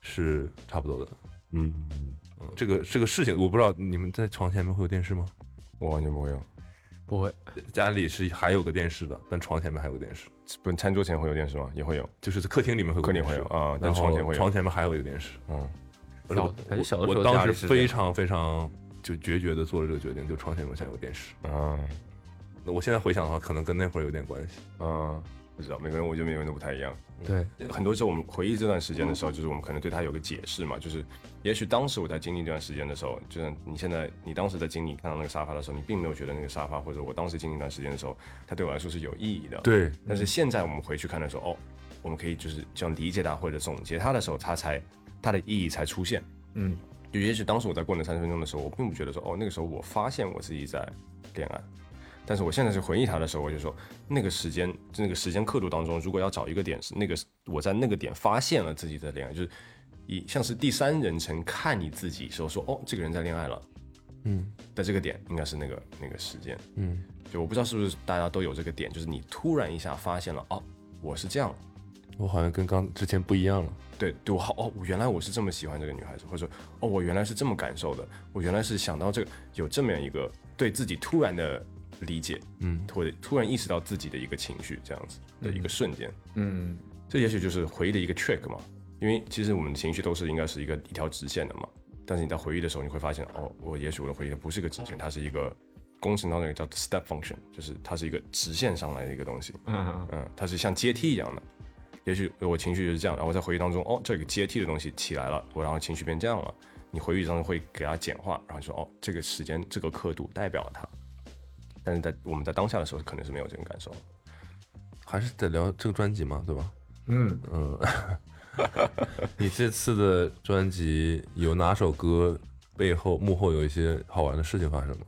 是差不多的。嗯，嗯，这个这个事情我不知道你们在床前面会有电视吗？我完全不会用，不会。家里是还有个电视的，但床前面还有个电视，不，餐桌前会有电视吗？也会有，就是客厅里面会有客厅会有啊但床前会有床前面还有一个电视。嗯小很小的时候我当时非常非常就决绝的做了这个决定，就床前楼下有电视。嗯那我现在回想的话，可能跟那会儿有点关系。嗯，不知道，每个人我觉得每个人都不太一样。对，很多时候我们回忆这段时间的时候，就是我们可能对他有个解释嘛，就是也许当时我在经历这段时间的时候，就是你现在你当时在经历看到那个沙发的时候，你并没有觉得那个沙发或者我当时经历一段时间的时候，它对我来说是有意义的。。对，但是现在我们回去看的时候，哦，我们可以就是这样理解它或者总结它的时候，它才它的意义才出现。嗯，就也许当时我在过那三十分钟的时候，我并不觉得说，哦，那个时候我发现我自己在恋爱。但是我现在是回忆它的时候，我就说，那个时间，那个时间刻度当中，如果要找一个点是那个我在那个点发现了自己的恋爱，就是以像是第三人称看你自己时候说，哦，这个人在恋爱了嗯在这个点，应该是那个那个时间。嗯，就我不知道是不是大家都有这个点，就是你突然一下发现了，哦，我是这样，我好像跟刚之前不一样了。对对，我好哦，原来我是这么喜欢这个女孩子，或者说哦，我原来是这么感受的，我原来是想到这个有这么样一个对自己突然的理解，嗯或者突然意识到自己的一个情绪这样子的一个瞬间，嗯这也许就是回忆的一个 trick 嘛，因为其实我们的情绪都是应该是一个一条直线的嘛，但是你在回忆的时候，你会发现哦，我也许我的回忆不是一个直线，它是一个工程当中叫 step function，就是它是一个直线上来的一个东西，嗯嗯，它是像阶梯一样的。也许我情绪就是这样，然后在回忆当中，哦，这有个阶梯的东西起来了，我然后情绪变这样了。你回忆当中会给它简化，然后就说，哦，这个时间这个刻度代表了它。但是在我们在当下的时候，可能是没有这种感受。还是得聊这个专辑嘛，对吧？嗯，嗯，你这次的专辑有哪首歌背后幕后有一些好玩的事情发生吗？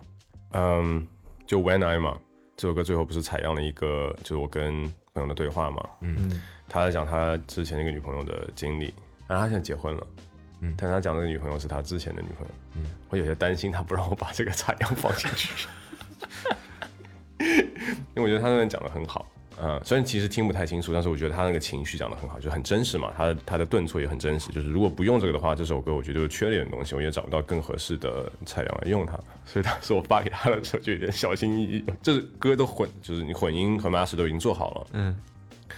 嗯，就 When I 嘛，这首歌最后不是采样了一个，就是我跟朋友的对话嘛。嗯他在讲他之前那个女朋友的经历，然后他现在结婚了。嗯但他讲的那个女朋友是他之前的女朋友。嗯，我有些担心他不让我把这个采样放进去，因为我觉得他那边讲的很好。呃，虽然其实听不太清楚，但是我觉得他那个情绪讲的很好，就很真实嘛。他他的顿挫也很真实，就是如果不用这个的话，这首歌我觉得就缺了一点东西，我也找不到更合适的材料来用它。所以当时我发给他的时候就有点小心翼翼。这歌都混，就是你混音和 master 都已经做好了，嗯，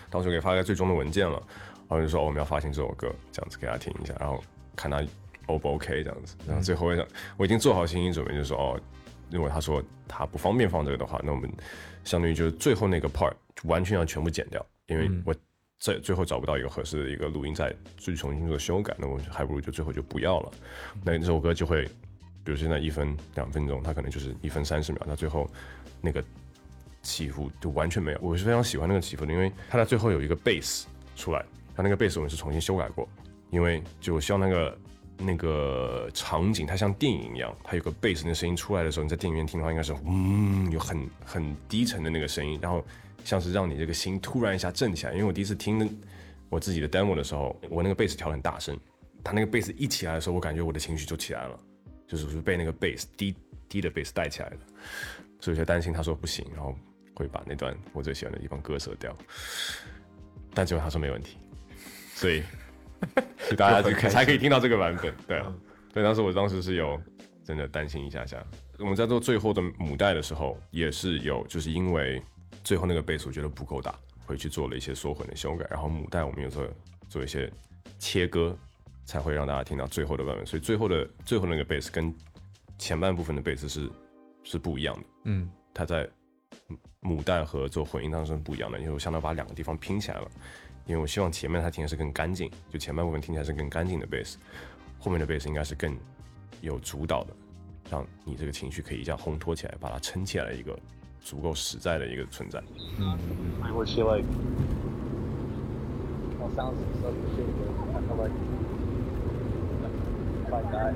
当时我给发个最终的文件了，然后就说、哦我们要发行这首歌，这样子给他听一下，然后看他 O 不 OK 这样子。然后最后我想我已经做好心理准备，就是说哦，如果他说他不方便放这个的话，那我们相当于就是最后那个 part 完全要全部剪掉，因为我在最后找不到一个合适的一个录音再去重新做修改，那我还不如就最后就不要了。那这首歌就会，比如现在一分两分钟，它可能就是一分三十秒，那最后那个起伏就完全没有。我是非常喜欢那个起伏的，因为它在最后有一个 bass 出来，它那个 bass 我们是重新修改过，因为就希望那个那个场景它像电影一样，它有个 bass 那声音出来的时候，你在电影院听的话应该是嗯有很很低沉的那个声音，然后像是让你这个心突然一下震起来。因为我第一次听我自己的 demo 的时候，我那个 bass 调很大声，它那个 bass 一起来的时候，我感觉我的情绪就起来了，就是被那个 bass 低低的 bass 带起来的，所以就担心他说不行，然后会把那段我最喜欢的地方割舍掉，但结果他说没问题，所以 所以大家就可才可以听到这个版本，对啊，对，当时我当时是有真的担心一下下。我们在做最后的母带的时候，也是有，就是因为最后那个贝斯我觉得不够大，回去做了一些缩混的修改，然后母带我们有做做一些切割，才会让大家听到最后的版本。所以最后的最后那个贝斯跟前半部分的贝斯是是不一样的，嗯，它在母带和做混音当中是不一样的，因为我相当于把两个地方拼起来了。因为我希望前面它听的是更干净，就前半部分听起来是更干净的贝斯，后面的贝斯应该是更有主导的，让你这个情绪可以这样烘托起来，把它撑起来一个足够实在的一个存在。What's she like? Well, sounds so shit, but I feel like if I die.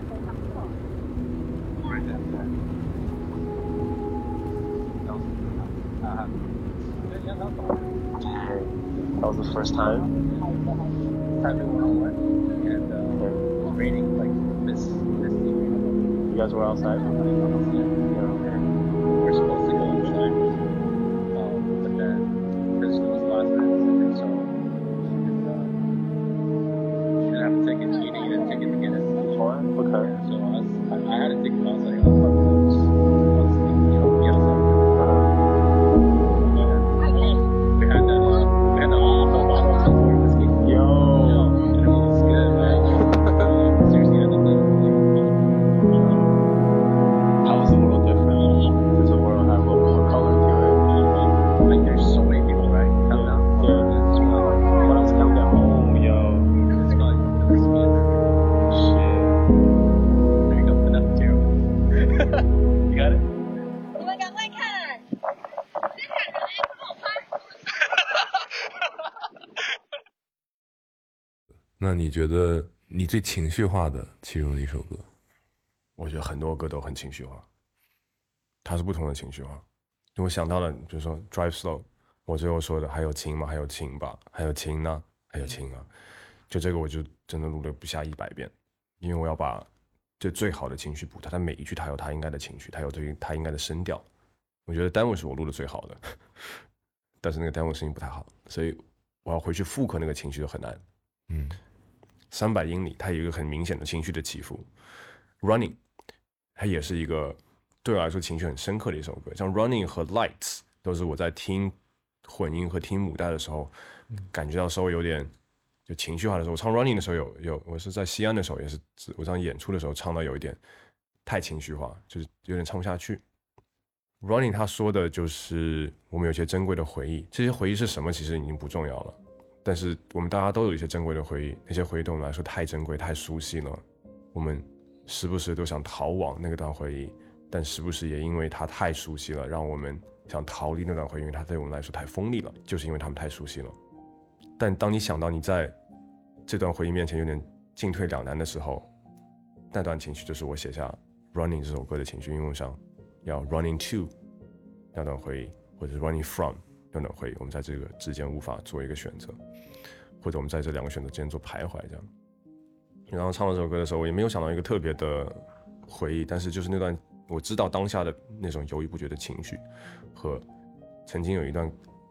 Uh-huh. That was the first time. Time on one, and uh, it was raining like this, this evening. You guys were outside. We were supposed to go 你觉得你最情绪化的其中的一首歌？我觉得很多歌都很情绪化，它是不同的情绪化。我想到了，比如说《Drive Slow》，我最后说的还有情吗？还有情吧？还有情呢？还有情啊！就这个，我就真的录了不下一百遍，因为我要把这最好的情绪补它。它每一句它有它应该的情绪，它有对它应该的声调。我觉得 demo 是我录的最好的，但是那个 demo 声音不太好，所以我要回去复刻那个情绪就很难。嗯，三百英里，它有一个很明显的情绪的起伏。Running，它也是一个对我来说情绪很深刻的一首歌。像 Running 和 Lights 都是我在听混音和听母带的时候，感觉到稍微有点就情绪化的时候。我唱 Running 的时候有有，我是在西安的时候也是，我唱演出的时候唱到有一点太情绪化，就是有点唱不下去。Running 他说的就是我们有些珍贵的回忆，这些回忆是什么其实已经不重要了，但是我们大家都有一些珍贵的回忆，那些回忆对我们来说太珍贵、太熟悉了，我们时不时都想逃往那段回忆，但时不时也因为它太熟悉了，让我们想逃离那段回忆，因为它对我们来说太锋利了，就是因为他们太熟悉了。但当你想到你在这段回忆面前有点进退两难的时候，那段情绪就是我写下《Running》这首歌的情绪，因为我想要 running to 那段回忆，或者是 running from 那段回忆，我们在这个之间无法做一个选择，或者我们在这两个选择之间做徘徊，这样。然后唱了这首歌的时候，我也没有想到一个特别的回忆，但是就是那段我知道当下的那种犹豫不决的情绪，和曾经有一段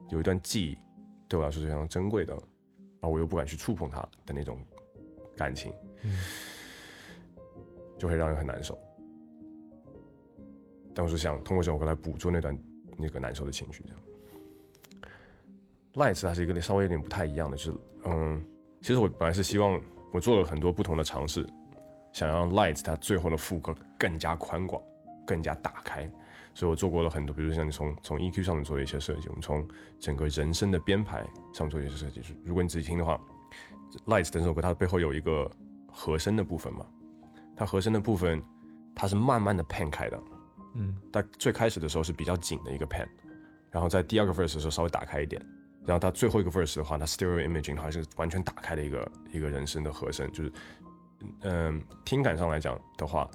有一段记忆对我来说是非常珍贵的，而我又不敢去触碰它的那种感情，就会让人很难受。但我是想通过这首歌来捕捉那段那个难受的情绪，这样。Lights 它是一个稍微有点不太一样的，就是嗯，其实我本来是希望我做了很多不同的尝试，想让 Lights 它最后的副歌更加宽广，更加打开，所以我做过了很多，比如像你从从 EQ 上面做的一些设计，我们从整个人声的编排上面做一些设计。如果你仔细听的话，Lights 这首歌它背后有一个和声的部分嘛，它和声的部分它是慢慢的 pan 开的。嗯，它最开始的时候是比较紧的一个 pan，然后在第二个 verse 的时候稍微打开一点，然后到最后一个 verse 的话，它 stereo imaging 还是完全打开的一个一个人声的和声，就是嗯，听感上来讲的话，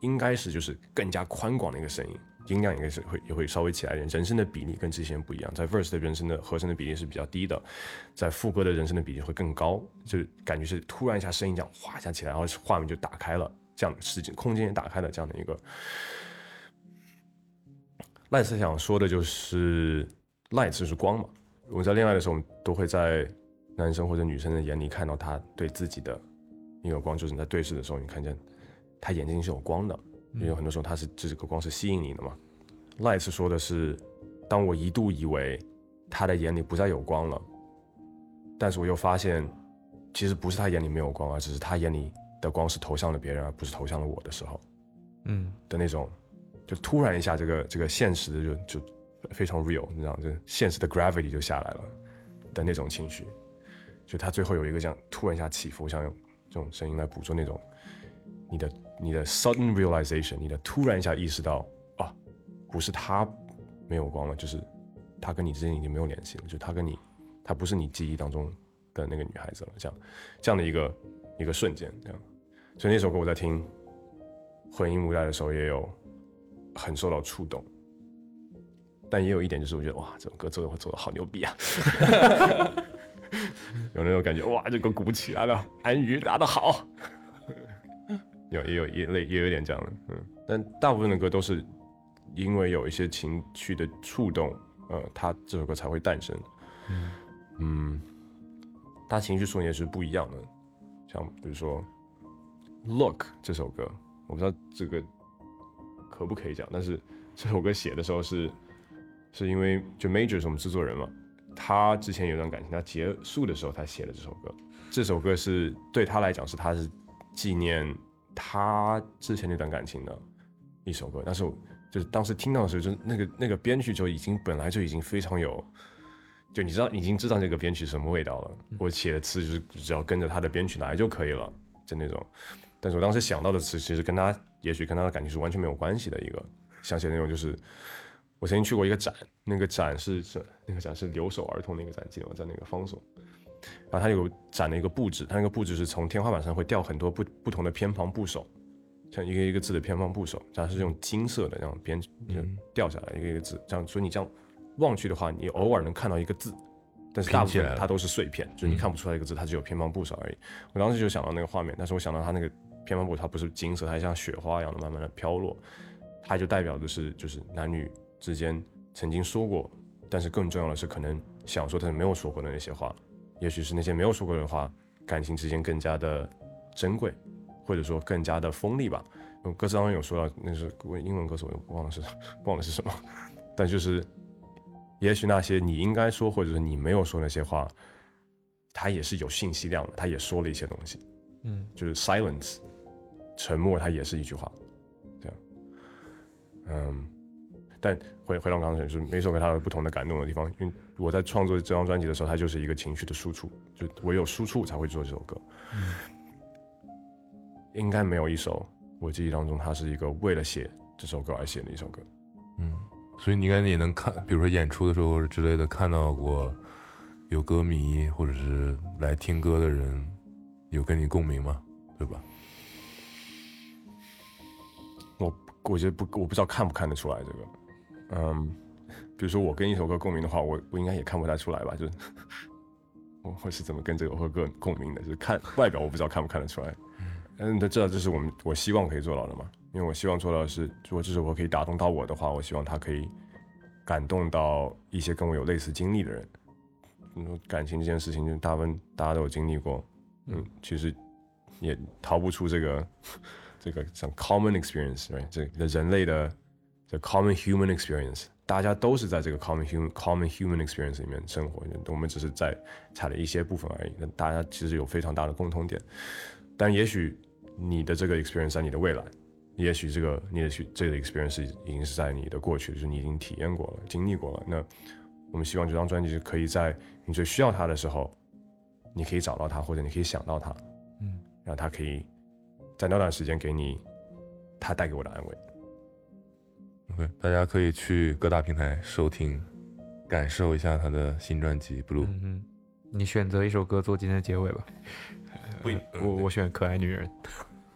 应该是就是更加宽广的一个声音，音量应该是会也会稍微起来一点，人声的比例跟之前不一样，在 verse 的人声的和声的比例是比较低的，在副歌的人声的比例会更高，就感觉是突然一下声音这样哗一下起来，然后画面就打开了，这样时间空间也打开了这样的一个。赖斯想说的就是，light 就是光嘛。我们在恋爱的时候，我们都会在男生或者女生的眼里看到他对自己的一个光，就是你在对视的时候，你看见他眼睛是有光的，因为很多时候他是这个光是吸引你的嘛。赖斯说的是，当我一度以为他的眼里不再有光了，但是我又发现，其实不是他眼里没有光，而只是他眼里的光是投向了别人，而不是投向了我的时候，嗯的那种。就突然一下，这个这个现实的就就非常 real，你知道，就现实的 gravity 就下来了的那种情绪。就他最后有一个这样突然一下起伏，想用这种声音来捕捉那种你的你的 sudden realization，你的突然一下意识到啊，不是他没有光了，就是他跟你之间已经没有联系了，就他跟你，他不是你记忆当中的那个女孩子了，这样这样的一个一个瞬间，这样。所以那首歌我在听混音无奈的时候也有。很受到触动，但也有一点就是，我觉得哇，这首歌做的做的好牛逼啊，有那种感觉，哇，这个鼓起来了，安宇打的好，有也有也类也有点这样的，嗯，但大部分的歌都是因为有一些情绪的触动，呃，它这首歌才会诞生，嗯嗯，它情绪素也是不一样的，像比如说《Look》这首歌，我不知道这个。可不可以讲？但是这首歌写的时候是，是因为就 Major 是我们制作人嘛，他之前有段感情，他结束的时候他写的这首歌。这首歌是对他来讲是他是纪念他之前那段感情的一首歌。但是就是当时听到的时候，就那个那个编曲就已经本来就已经非常有，就你知道已经知道这个编曲什么味道了。我写的词就是只要跟着他的编曲来就可以了，就那种。但是我当时想到的词，其实跟他也许跟他的感情是完全没有关系的一个。想写那种就是，我曾经去过一个展，那个展是是那个展是留守儿童那个展，记得我在那个方所，然后它有展的一个布置，它那个布置是从天花板上会掉很多不不同的偏旁部首，像一个一个字的偏旁部首，然后是用金色的这样编就掉下来一个一个字，这样，所以你这样望去的话，你偶尔能看到一个字，但是大部分它都是碎片，就是你看不出来一个字，它只有偏旁部首而已。我当时就想到那个画面，但是我想到它那个偏旁部首它不是金色，它像雪花一样的慢慢的飘落，它就代表的是就是男女之间曾经说过，但是更重要的是可能想说但是没有说过的那些话，也许是那些没有说过的话，感情之间更加的珍贵，或者说更加的锋利吧。嗯歌词当中有说到，那是英文歌词，我忘了是忘了是什么，但就是也许那些你应该说或者是你没有说那些话，它也是有信息量的，他也说了一些东西。嗯，就是 silence，沉默，它也是一句话，这样。嗯，但回回到刚才，就是每首歌它有不同的感动的地方，因为我在创作这张专辑的时候，它就是一个情绪的输出，就唯有输出才会做这首歌。应该没有一首我记忆当中它是一个为了写这首歌而写的一首歌。嗯，所以你应该也能看，比如说演出的时候或者之类的，看到过有歌迷或者是来听歌的人有跟你共鸣吗？对吧？我我觉得不，我不知道看不看得出来这个。嗯，比如说我跟一首歌共鸣的话，我我应该也看不太出来吧？就是我我是怎么跟这首歌共鸣的？就是看外表，我不知道看不看得出来。嗯，那知道这是我们我希望可以做到的嘛？因为我希望做到的是，如果这首歌可以打动到我的话，我希望它可以感动到一些跟我有类似经历的人。你说感情这件事情，就大部分大家都有经历过，嗯，其实也逃不出这个 这个像 common experience，right？这个人类的这 common human experience，大家都是在这个 common human common human experience 里面生活，我们只是在踩了一些部分而已。那大家其实有非常大的共通点，但也许你的这个 experience 在你的未来，也许这个你的这个 experience 已经是在你的过去，就是你已经体验过了、经历过了。那我们希望这张专辑是可以在你最需要它的时候，你可以找到它，或者你可以想到它，嗯，然后它可以在那段时间给你它带给我的安慰。OK，大家可以去各大平台收听，感受一下他的新专辑《Blue》。嗯哼，你选择一首歌做今天的结尾吧。不一我我选可爱女人。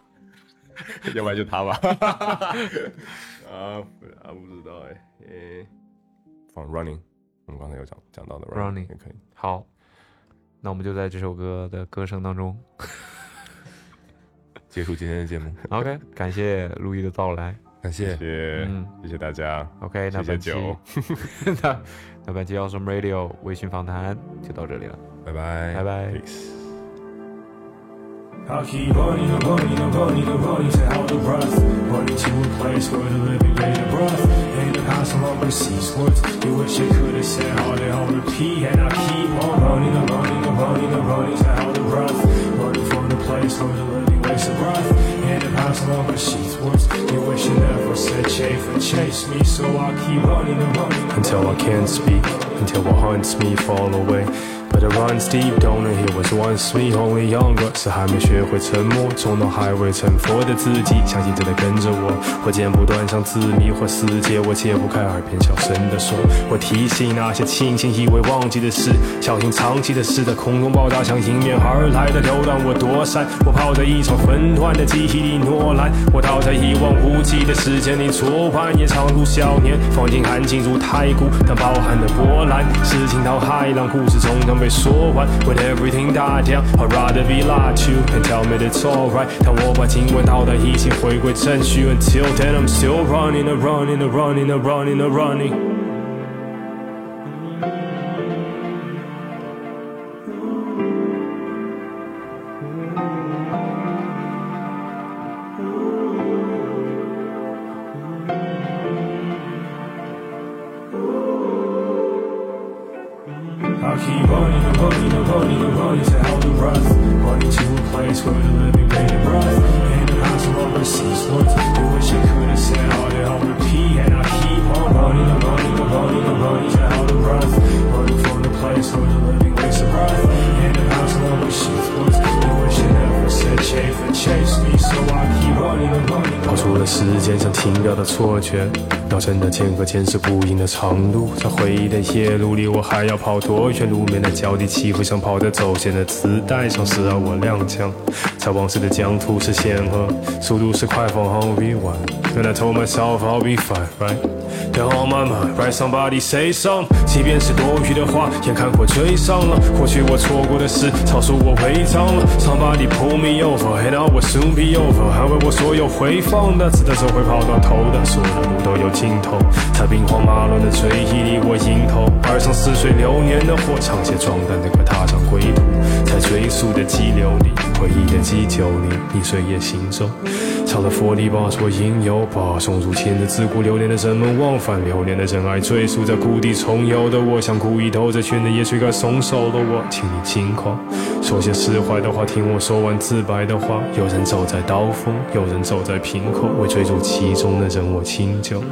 要不然就他吧。啊，啊，不知道哎，诶，放 Running，我们刚才有讲讲到的 Running 也可以。好，那我们就在这首歌的歌声当中结束今天的节目。OK，感谢陆毅的到来。感谢，谢谢，嗯谢谢大家。OK，那谢谢本期那那本期 Awesome Radio 微醺访谈就到这里了，拜拜，拜拜。Peace。I'll keep running and running and running and running to hold the breath. Running to a place where the living made a breath. In the past, I'm overseas words. You wish you could have said all they hold a pee. And I keep on running and running and running and running to hold the breath. Running from the place where the living waste a breath. In the past, I'm overseas words. You wish you never said chafe and chase me. So I keep running and running until I can't speak. Until what haunts me fall away. But I runs deep, don't know he was once me only younger，是还没学会沉默，冲动还未成佛的自己，相信正在跟着我。火箭不断像字谜或世界，我解不开耳边小声的说。我提醒那些庆幸以为忘记的事，小心长期的事在空中爆炸，像迎面而来的流浪，我躲闪。我泡在一场纷乱的记忆里诺兰，我倒在一望无际的时间里左半夜长度少年，放进含情如太古，但包含的波澜。事情到海浪，故事中的被说完。When everything died down, I'd rather be lied to and tell me it's alright。当我把经文倒带，一切回归正序。Until then, I'm still running and running and running and running and running. 的错觉，秒针的间隔间是不应的长路，在回忆的夜路里，我还要跑多远？路面的脚底起伏像跑在走线的磁带上，时而我踉跄，在往事的疆土是险恶，速度是快放 I'll be one。Then I told myself I'll be fine, right? They're on my mind, right? Somebody say some，即便是多余的话，眼看快追上了。或许我错过的事，超出我违章了。Somebody pull me over, and I will soon be over。捍卫我所有回放的，子弹总会跑到头的，所有的路都有尽头。在兵荒马乱的追忆里，我迎头，而上似水流年的火，长街壮胆的快踏上归途。在追溯的激流里，回忆的激酒里，你随夜行走。唱了佛里吧，说应有吧，送入前的自古流年的人们忘返，流连的真爱追溯在故地重游的我，想故意兜着圈的夜睡该松手的我，请你轻狂，说些释怀的话，听我说完自白的话。有人走在刀锋，有人走在瓶口，为追逐其中的人我倾酒。